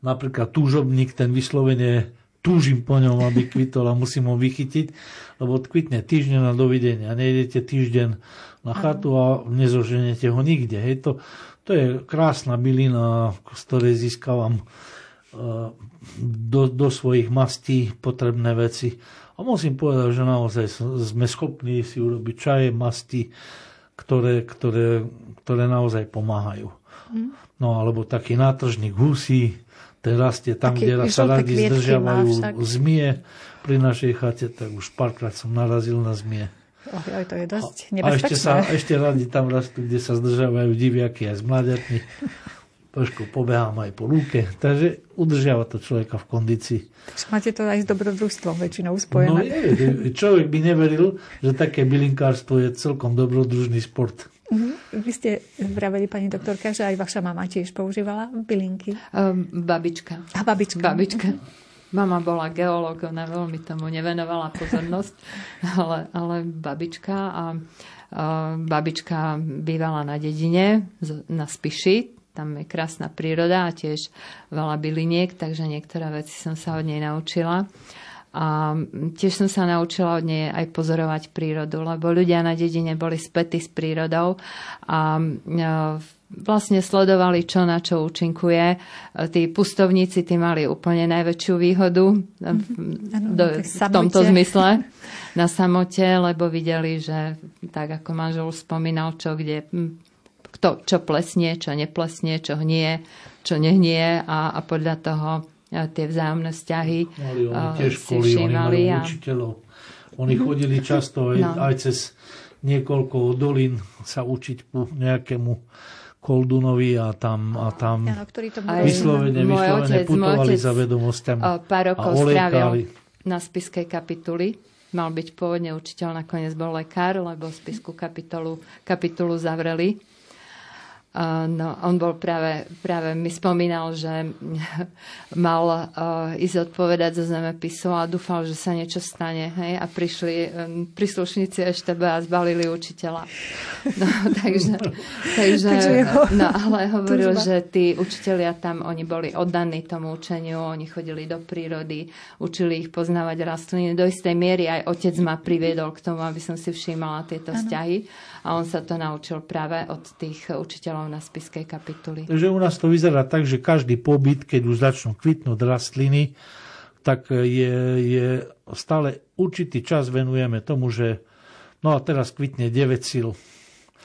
napríklad túžobník, ten vyslovene túžim po ňom, aby kvitol a musím ho vychytiť, lebo kvitne týždeň na dovidenia. Nejdete týždeň na chatu a nezoženete ho nikde. Hej, to, to je krásna bylina, z ktorej získavam e, do, do svojich mastí potrebné veci. A musím povedať, že naozaj sme schopní si urobiť čaje, masti, ktoré, ktoré, ktoré naozaj pomáhajú. Mm. No alebo taký nátržník husí, ten rastie tam, Taký kde sa radi zdržiavajú zmie pri našej chate, tak už párkrát som narazil na zmie. Oh, to je dosť nebezpečné. A ešte, sa, ešte radi tam rastú, kde sa zdržiavajú diviaky aj s mladiatmi. trošku pobehám aj po lúke, takže udržiava to človeka v kondícii. Takže máte to aj s dobrodružstvom väčšinou spojené. No je, človek by neveril, že také bylinkárstvo je celkom dobrodružný sport. Uh-huh. Vy ste vraveli, pani doktorka, že aj vaša mama tiež používala bylinky? Um, babička. A babička. Babička. Mama bola geológ, ona veľmi tomu nevenovala pozornosť, ale, ale babička a babička bývala na dedine, na Spiši, tam je krásna príroda a tiež veľa byliniek, takže niektoré veci som sa od nej naučila. A tiež som sa naučila od nej aj pozorovať prírodu, lebo ľudia na dedine boli spätí s prírodou a vlastne sledovali, čo na čo účinkuje. Tí pustovníci tí mali úplne najväčšiu výhodu mm-hmm. do, v tomto zmysle na samote, lebo videli, že tak ako manžel spomínal, čo kde kto, čo plesnie, čo neplesnie, čo hnie, čo nehnie a, a podľa toho a tie vzájomné vzťahy mali oni tiež školy, oni mali a... učiteľov. Oni mm-hmm. chodili často aj, no. aj cez niekoľko dolín sa učiť po nejakému Koldunovi a tam, a tam ja, to vyslovene, vyslovene otec, putovali za vedomosťami. Pár rokov strávil na spiskej kapituli. Mal byť pôvodne učiteľ, nakoniec bol lekár, lebo spisku kapitolu, kapitulu zavreli No, on bol práve, práve mi spomínal, že mal uh, ísť odpovedať zo zemepisu a dúfal, že sa niečo stane. Hej? A prišli um, príslušníci ešte a zbalili učiteľa. No, takže, takže, no, ale hovoril, že tí učitelia tam, oni boli oddaní tomu učeniu, oni chodili do prírody, učili ich poznávať rastliny. Do istej miery aj otec ma priviedol k tomu, aby som si všímala tieto vzťahy. A on sa to naučil práve od tých učiteľov na spiskej kapituly. Takže u nás to vyzerá tak, že každý pobyt, keď už začnú kvitnúť rastliny, tak je, je stále určitý čas venujeme tomu, že no a teraz kvitne 9 síl.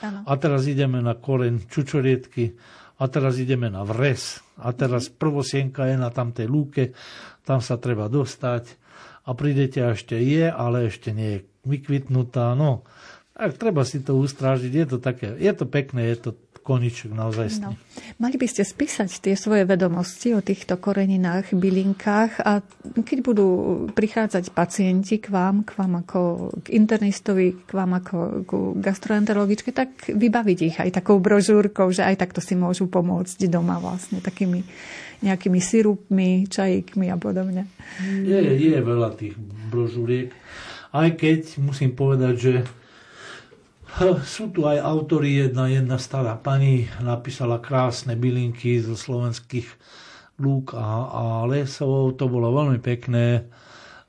Ano. A teraz ideme na koreň čučoriedky, a teraz ideme na vres, a teraz prvosienka je na tamtej lúke, tam sa treba dostať a prídete a ešte je, ale ešte nie je vykvitnutá. No, ak treba si to ustrážiť, je to také, je to pekné, je to koniček naozaj. No. Mali by ste spísať tie svoje vedomosti o týchto koreninách, bylinkách a keď budú prichádzať pacienti k vám, k vám ako k internistovi, k vám ako k gastroenterologičke, tak vybaviť ich aj takou brožúrkou, že aj takto si môžu pomôcť doma vlastne takými nejakými sirupmi, čajíkmi a podobne. Je, je veľa tých brožúriek, aj keď musím povedať, že sú tu aj autory, jedna, jedna stará pani napísala krásne bylinky zo slovenských lúk a, a lesov, to bolo veľmi pekné.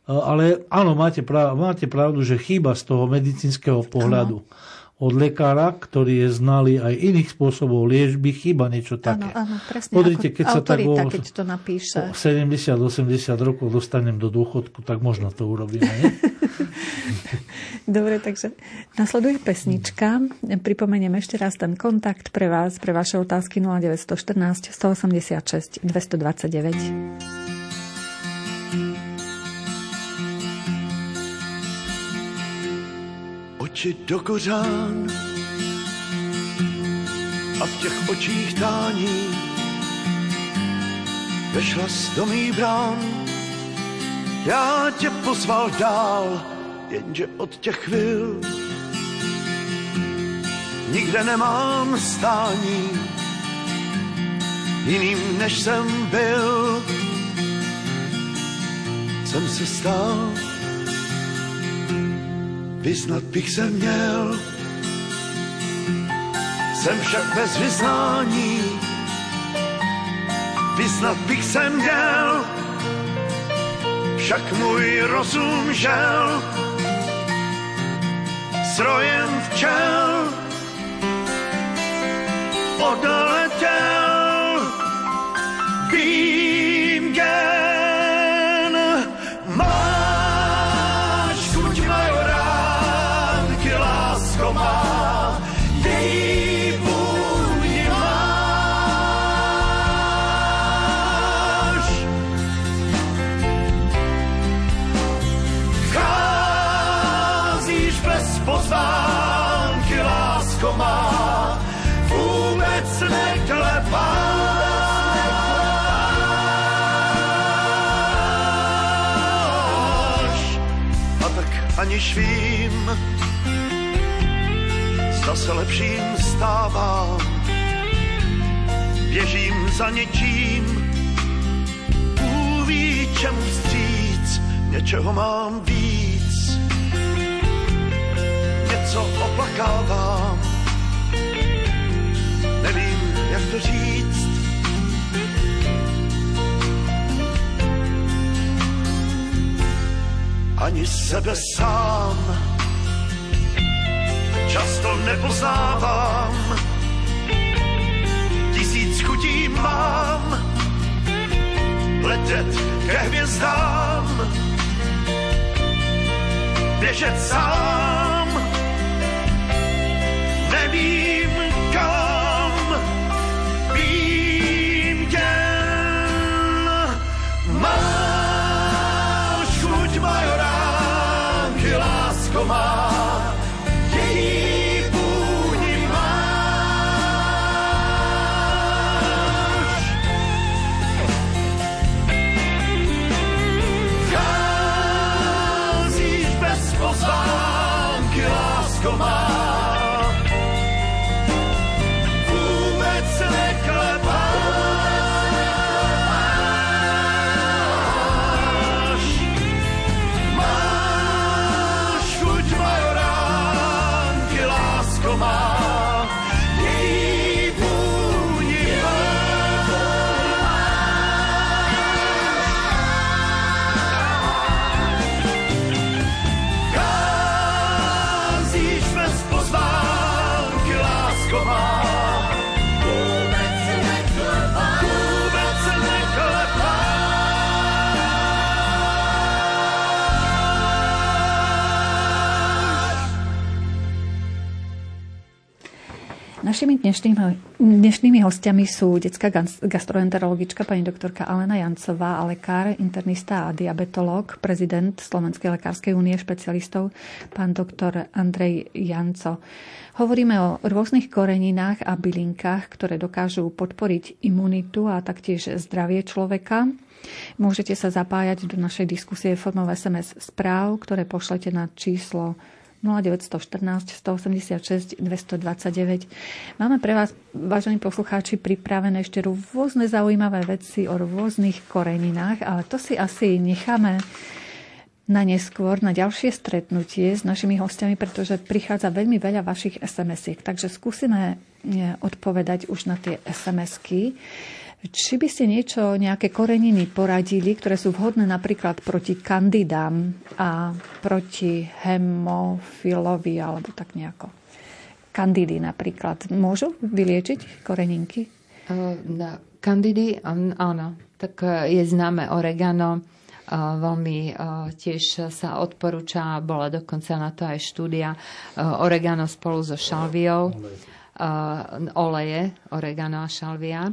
Ale áno, máte, prav, máte pravdu, že chýba z toho medicínskeho pohľadu. Ano od lekára, ktorý je znalý aj iných spôsobov liečby, chýba niečo také. Áno, áno, presne. Podrite, keď sa tak o, keď to napíše. 70-80 rokov dostanem do dôchodku, tak možno to urobíme. Nie? Dobre, takže nasleduje pesnička. Pripomeniem ešte raz ten kontakt pre vás, pre vaše otázky 0914 186 229. oči do kořán a v těch očích tání vešla z do mých brán. Já tě pozval dál, jenže od těch chvil nikde nemám stání jiným, než jsem byl. Jsem se stal vyznat bych se měl. Jsem však bez vyznání, vyznat bych se měl, však můj rozum žel, srojem včel, odletěl, vím, pozvánky lásko má, vůbec neklepá. A tak aniž vím, zase lepším stávám, běžím za něčím, uví čemu vstříc, něčeho mám Něco oplakávám, nevím, jak to říct. Ani sebe sám. Často nepoznávám. Tisíc chutí mám. Letět ke hvězdám, běžet sám, nevím dnešnými, dnešnými hostiami sú detská gas- gastroenterologička pani doktorka Alena Jancová a lekár, internista a diabetolog, prezident Slovenskej lekárskej únie špecialistov, pán doktor Andrej Janco. Hovoríme o rôznych koreninách a bylinkách, ktoré dokážu podporiť imunitu a taktiež zdravie človeka. Môžete sa zapájať do našej diskusie formou SMS správ, ktoré pošlete na číslo 0914 186 229. Máme pre vás, vážení poslucháči, pripravené ešte rôzne zaujímavé veci o rôznych koreninách, ale to si asi necháme na neskôr, na ďalšie stretnutie s našimi hostiami, pretože prichádza veľmi veľa vašich SMS-iek. Takže skúsime e, odpovedať už na tie SMS-ky. Či by ste niečo, nejaké koreniny poradili, ktoré sú vhodné napríklad proti kandidám a proti hemofilovi alebo tak nejako? Kandidy napríklad. Môžu vyliečiť koreninky? Na Kandidy, an- áno. Tak uh, je známe oregano, veľmi uh, tiež sa odporúča, bola dokonca na to aj štúdia, uh, oregano spolu so šalviou, oleje, oregano a šalvia.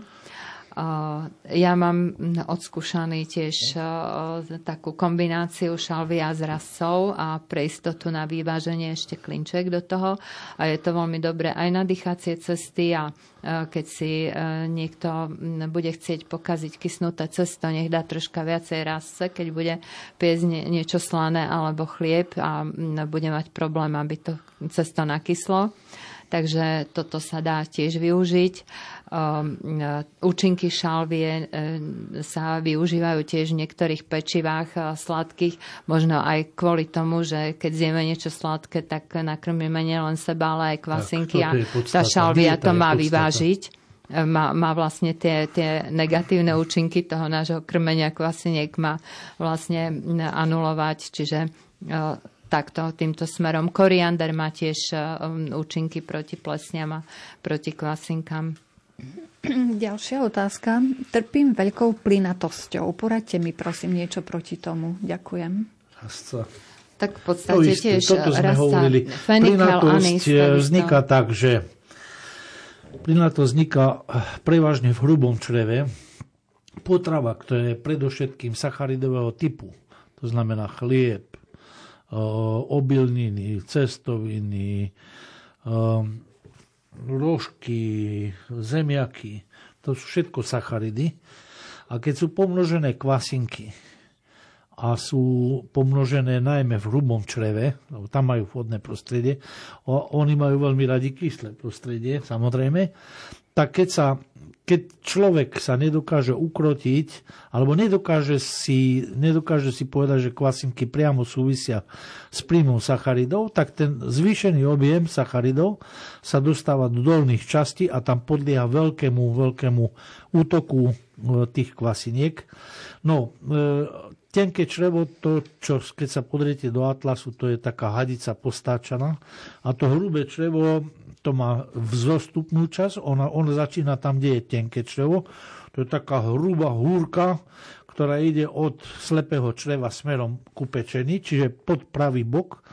Uh, Ja mám odskúšaný tiež uh, takú kombináciu šalvia s rasou a pre istotu na vyváženie ešte klinček do toho. A je to veľmi dobré aj na dýchacie cesty a uh, keď si niekto mm, bude chcieť pokaziť kysnuté cesto, nech dá troška viacej rasce, keď bude piesť nie- niečo slané alebo chlieb a mm, bude mať problém, aby to cesto nakyslo takže toto sa dá tiež využiť. Um, Účinky šalvie e, sa využívajú tiež v niektorých pečivách e, sladkých, možno aj kvôli tomu, že keď zjeme niečo sladké, tak nakrmíme nielen seba, ale aj kvasinky a toto je tá šalvia to má vyvážiť má, má vlastne tie, tie negatívne účinky toho nášho krmenia kvasiniek má vlastne anulovať, čiže takto, týmto smerom. Koriander má tiež e, účinky proti plesňam a proti kvasinkám. Ďalšia otázka. Trpím veľkou plynatosťou. Poradte mi prosím niečo proti tomu. Ďakujem. Rasca. Tak v To podstate isté, tiež toto sme hovorili. Plynatosť eh, vzniká tak, že plynatosť vzniká eh, prevažne v hrubom čreve. Potrava, ktorá je predovšetkým sacharidového typu, to znamená chlieb, eh, obilniny, cestoviny, rožky, zemiaky, to sú všetko sacharidy. A keď sú pomnožené kvasinky a sú pomnožené najmä v hrubom čreve, lebo tam majú vhodné prostredie. Oni majú veľmi radi kyslé prostredie, samozrejme. Tak keď sa keď človek sa nedokáže ukrotiť, alebo nedokáže si, nedokáže si povedať, že kvasinky priamo súvisia s príjmom sacharidov, tak ten zvýšený objem sacharidov sa dostáva do dolných častí a tam podlieha veľkému, veľkému útoku e, tých kvasiniek. No, e, tenké črevo, to, čo keď sa podriete do atlasu, to je taká hadica postáčaná. A to hrubé črevo to má vzostupnú časť, ona, ona začína tam, kde je tenké črevo. To je taká hrubá húrka, ktorá ide od slepého čreva smerom ku pečení, čiže pod pravý bok.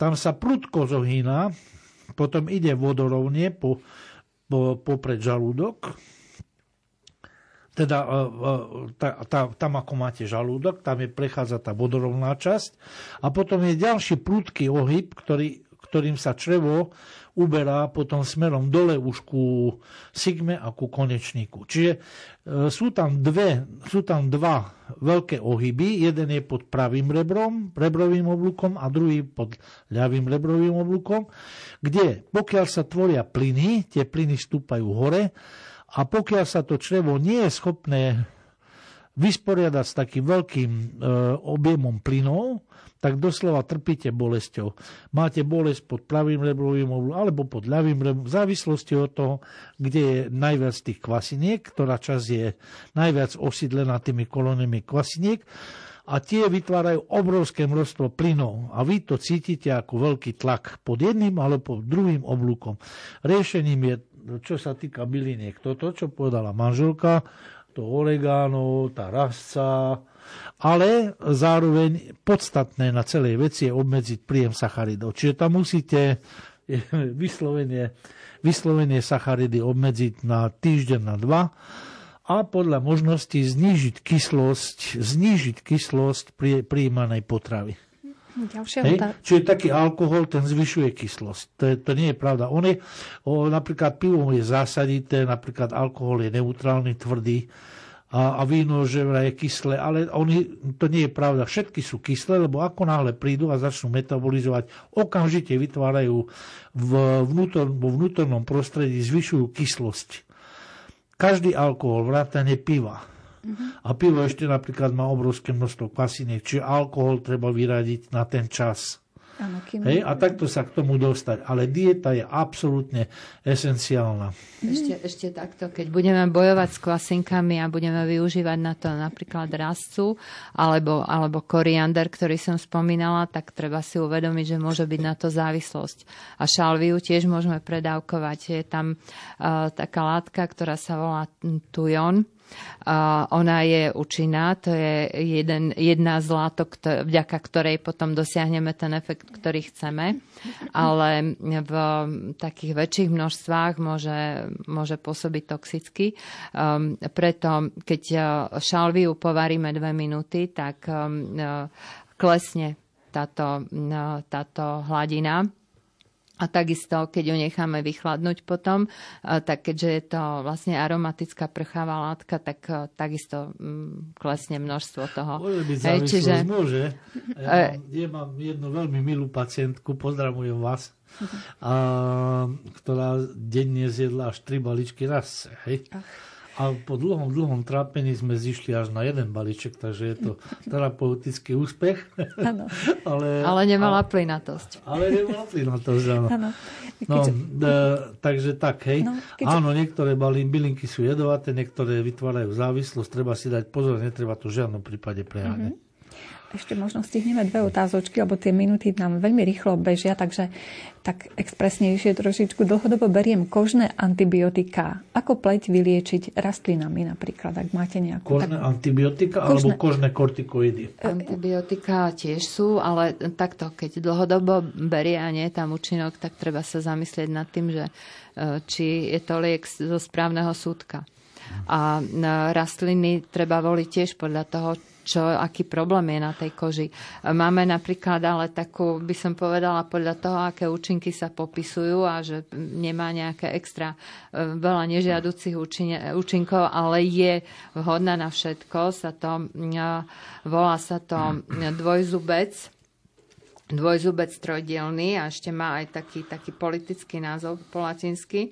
Tam sa prudko zohýna, potom ide vodorovne po, po, popred žalúdok, teda e, e, tam ako máte žalúdok, tam je prechádza tá vodorovná časť a potom je ďalší prudký ohyb, ktorý, ktorým sa črevo uberá potom smerom dole už ku sigme a ku konečníku. Čiže e, sú tam, dve, sú tam dva veľké ohyby. Jeden je pod pravým rebrom, rebrovým oblúkom a druhý pod ľavým rebrovým oblúkom, kde pokiaľ sa tvoria plyny, tie plyny stúpajú hore a pokiaľ sa to črevo nie je schopné vysporiadať s takým veľkým e, objemom plynov, tak doslova trpíte bolesťou. Máte bolesť pod pravým rebrovým oblúkom alebo pod ľavým rebrovým, v závislosti od toho, kde je najviac tých kvasiniek, ktorá časť je najviac osídlená tými kolóniami kvasiniek a tie vytvárajú obrovské množstvo plynov a vy to cítite ako veľký tlak pod jedným alebo pod druhým oblúkom. Riešením je, čo sa týka byliniek, toto, čo povedala manželka, to oregano, tá rasca, ale zároveň podstatné na celej veci je obmedziť príjem sacharidov. Čiže tam musíte vyslovene, vyslovene sacharidy obmedziť na týždeň, na dva a podľa možnosti znížiť kyslosť, znížiť kyslosť pri, príjmanej potravy. Ďalšia Hej? Čiže taký alkohol, ten zvyšuje kyslosť. To, je, to nie je pravda. On je, o, napríklad pivo je zásadité, napríklad alkohol je neutrálny, tvrdý, a, a víno, že je kyslé, ale oni, to nie je pravda. Všetky sú kyslé, lebo ako náhle prídu a začnú metabolizovať, okamžite vytvárajú v vnútor, vo vnútornom prostredí, zvyšujú kyslosť. Každý alkohol, vrátane piva. Uh-huh. A pivo ešte napríklad má obrovské množstvo kvasiniek, čiže alkohol treba vyradiť na ten čas. Áno, kým... Hej, a takto sa k tomu dostať. Ale dieta je absolútne esenciálna. Ešte, ešte takto, keď budeme bojovať s kvasinkami a budeme využívať na to napríklad rastcu alebo, alebo koriander, ktorý som spomínala, tak treba si uvedomiť, že môže byť na to závislosť. A šalviu tiež môžeme predávkovať. Je tam uh, taká látka, ktorá sa volá tujon ona je účinná, to je jeden, jedna z látok, vďaka ktorej potom dosiahneme ten efekt, ktorý chceme, ale v takých väčších množstvách môže, môže pôsobiť toxicky. Um, preto, keď uh, šalviu povaríme dve minúty, tak um, uh, klesne táto, uh, táto hladina a takisto, keď ju necháme vychladnúť potom, tak keďže je to vlastne aromatická prchavá látka, tak takisto mm, klesne množstvo toho. Môže byť Hej, čiže... môže. Ja mám, ja mám jednu veľmi milú pacientku, pozdravujem vás, a, ktorá denne zjedla až tri baličky raz. Hej. Ach a po dlhom, dlhom trápení sme zišli až na jeden balíček, takže je to terapeutický úspech. Ano. ale, ale nemala plynatosť. Ale nemala plynatosť, áno. ano. No, e, takže tak, hej. No, keďže... Áno, niektoré bylinky sú jedovaté, niektoré vytvárajú závislosť, treba si dať pozor, netreba to v žiadnom prípade preháňať. Mm-hmm. Ešte možno stihneme dve otázočky, lebo tie minúty nám veľmi rýchlo bežia, takže tak expresnejšie trošičku dlhodobo beriem kožné antibiotika. Ako pleť vyliečiť rastlinami napríklad, ak máte nejakú... Kožné tak... antibiotika kožné... alebo kožné kortikoidy? Antibiotika tiež sú, ale takto, keď dlhodobo berie a nie je tam účinok, tak treba sa zamyslieť nad tým, že e, či je to liek zo správneho súdka. A rastliny treba voliť tiež podľa toho, čo, aký problém je na tej koži. Máme napríklad ale takú, by som povedala, podľa toho, aké účinky sa popisujú a že nemá nejaké extra e, veľa nežiaducich účinkov, ale je vhodná na všetko. Sa to, volá sa to dvojzubec dvojzubec trojdielný a ešte má aj taký, taký politický názov po latinsky.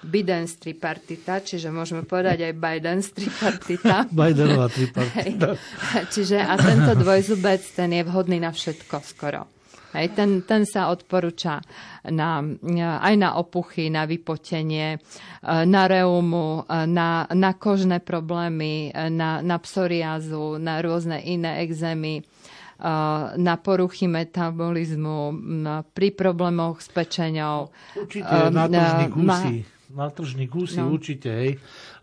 Bidens tripartita, čiže môžeme povedať aj Biden tripartita. Bidenová tripartita. čiže a tento dvojzubec, ten je vhodný na všetko skoro. Hej, ten, ten sa odporúča na, aj na opuchy, na vypotenie, na reumu, na, na kožné problémy, na, na psoriázu, na rôzne iné exémy na poruchy metabolizmu, pri problémoch s pečeňou. Určite na gusí. Na tržný gusí no. určite, hej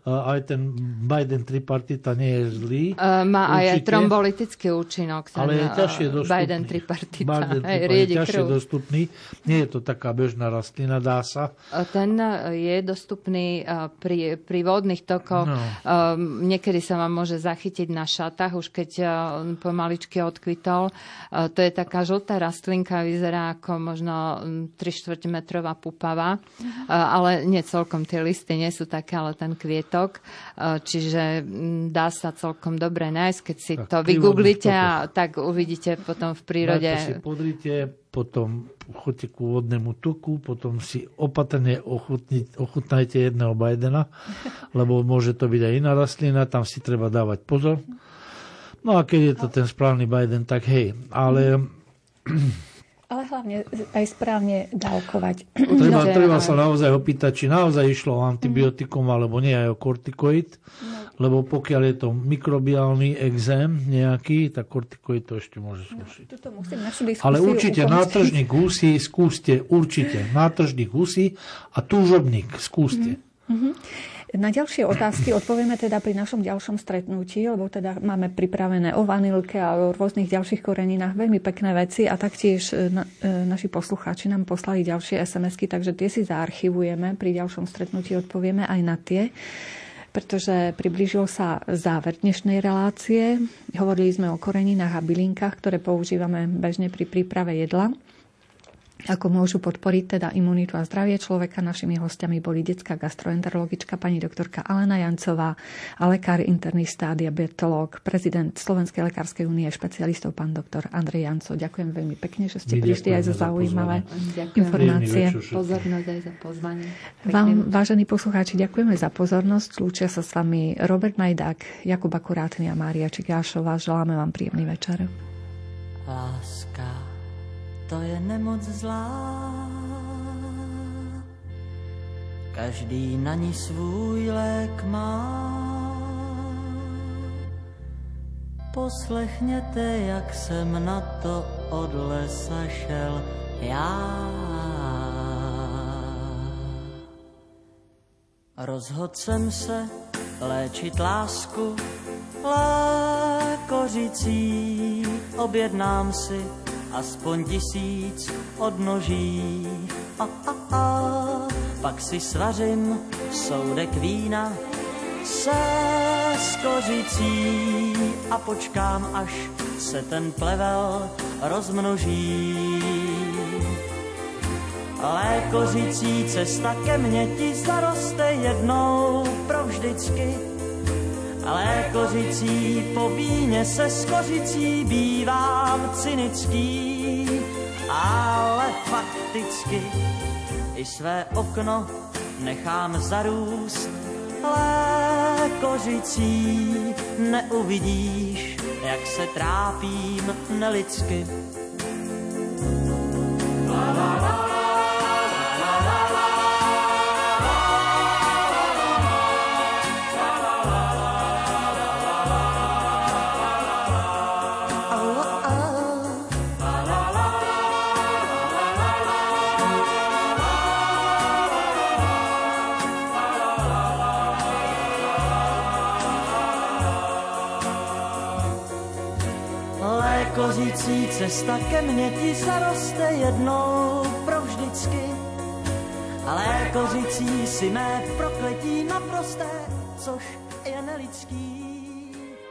aj ten Biden tripartita nie je zlý. Uh, má určite, aj trombolitický účinok. Ten, ale je ťažšie dostupný. Biden tripartita. Biden tripartita je ťažšie krv. dostupný. Nie je to taká bežná rastlina, dá sa. Ten je dostupný pri, pri vodných tokoch. No. Niekedy sa vám môže zachytiť na šatách, už keď pomaličky odkvitol. To je taká žltá rastlinka, vyzerá ako možno 3 čtvrť metrová pupava, ale nie celkom tie listy nie sú také, ale ten kvietok kvietok, e, čiže dá sa celkom dobre nájsť, keď si tak, to vygooglite a tak uvidíte potom v prírode. si podrite, potom choďte ku vodnému tuku, potom si opatrne ochutnajte jedného Bidena, lebo môže to byť aj iná rastlina, tam si treba dávať pozor. No a keď je to ten správny Biden, tak hej, ale ale hlavne aj správne dávkovať. Treba, no, treba sa naozaj opýtať, či naozaj išlo o antibiotikum mm. alebo nie aj o kortikoid. No. Lebo pokiaľ je to mikrobiálny exém nejaký, tak kortikoid to ešte môže slúšiť. No, Ale určite nátržník husí skúste, určite nátržník husí a túžobník skúste. Mm-hmm. Na ďalšie otázky odpovieme teda pri našom ďalšom stretnutí, lebo teda máme pripravené o vanilke a o rôznych ďalších koreninách veľmi pekné veci a taktiež e, na, e, naši poslucháči nám poslali ďalšie SMS-ky, takže tie si zaarchivujeme. Pri ďalšom stretnutí odpovieme aj na tie pretože priblížil sa záver dnešnej relácie. Hovorili sme o koreninách a bylinkách, ktoré používame bežne pri príprave jedla ako môžu podporiť teda imunitu a zdravie človeka. Našimi hostiami boli detská gastroenterologička pani doktorka Alena Jancová a lekár internista a diabetológ, prezident Slovenskej lekárskej únie špecialistov pán doktor Andrej Janco. Ďakujem veľmi pekne, že ste My prišli aj za zaujímavé informácie. Pozornosť aj za pozvanie. Vám, vážení poslucháči, ďakujeme za pozornosť. Lúčia sa s vami Robert Majdák, Jakub Akurátny a Mária Čigášová. Želáme vám príjemný večer. Láska to je nemoc zlá. Každý na ní svůj lék má. Poslechněte, jak jsem na to od lesa šel já. Rozhodl jsem se léčit lásku lékořicí, objednám si aspoň tisíc odnoží. A, a, a, pak si svařím soudek vína se skořicí a počkám, až se ten plevel rozmnoží. Lékořicí cesta ke mně ti zaroste jednou provždycky ale kořicí po víně se s kořicí bývám cynický, ale fakticky i své okno nechám zarůst. Ale kořicí neuvidíš, jak se trápím nelidsky. Cesta ke mně ti zaroste jednou provždycky. Ale kořící si mé prokletí naprosté, což je nelidský.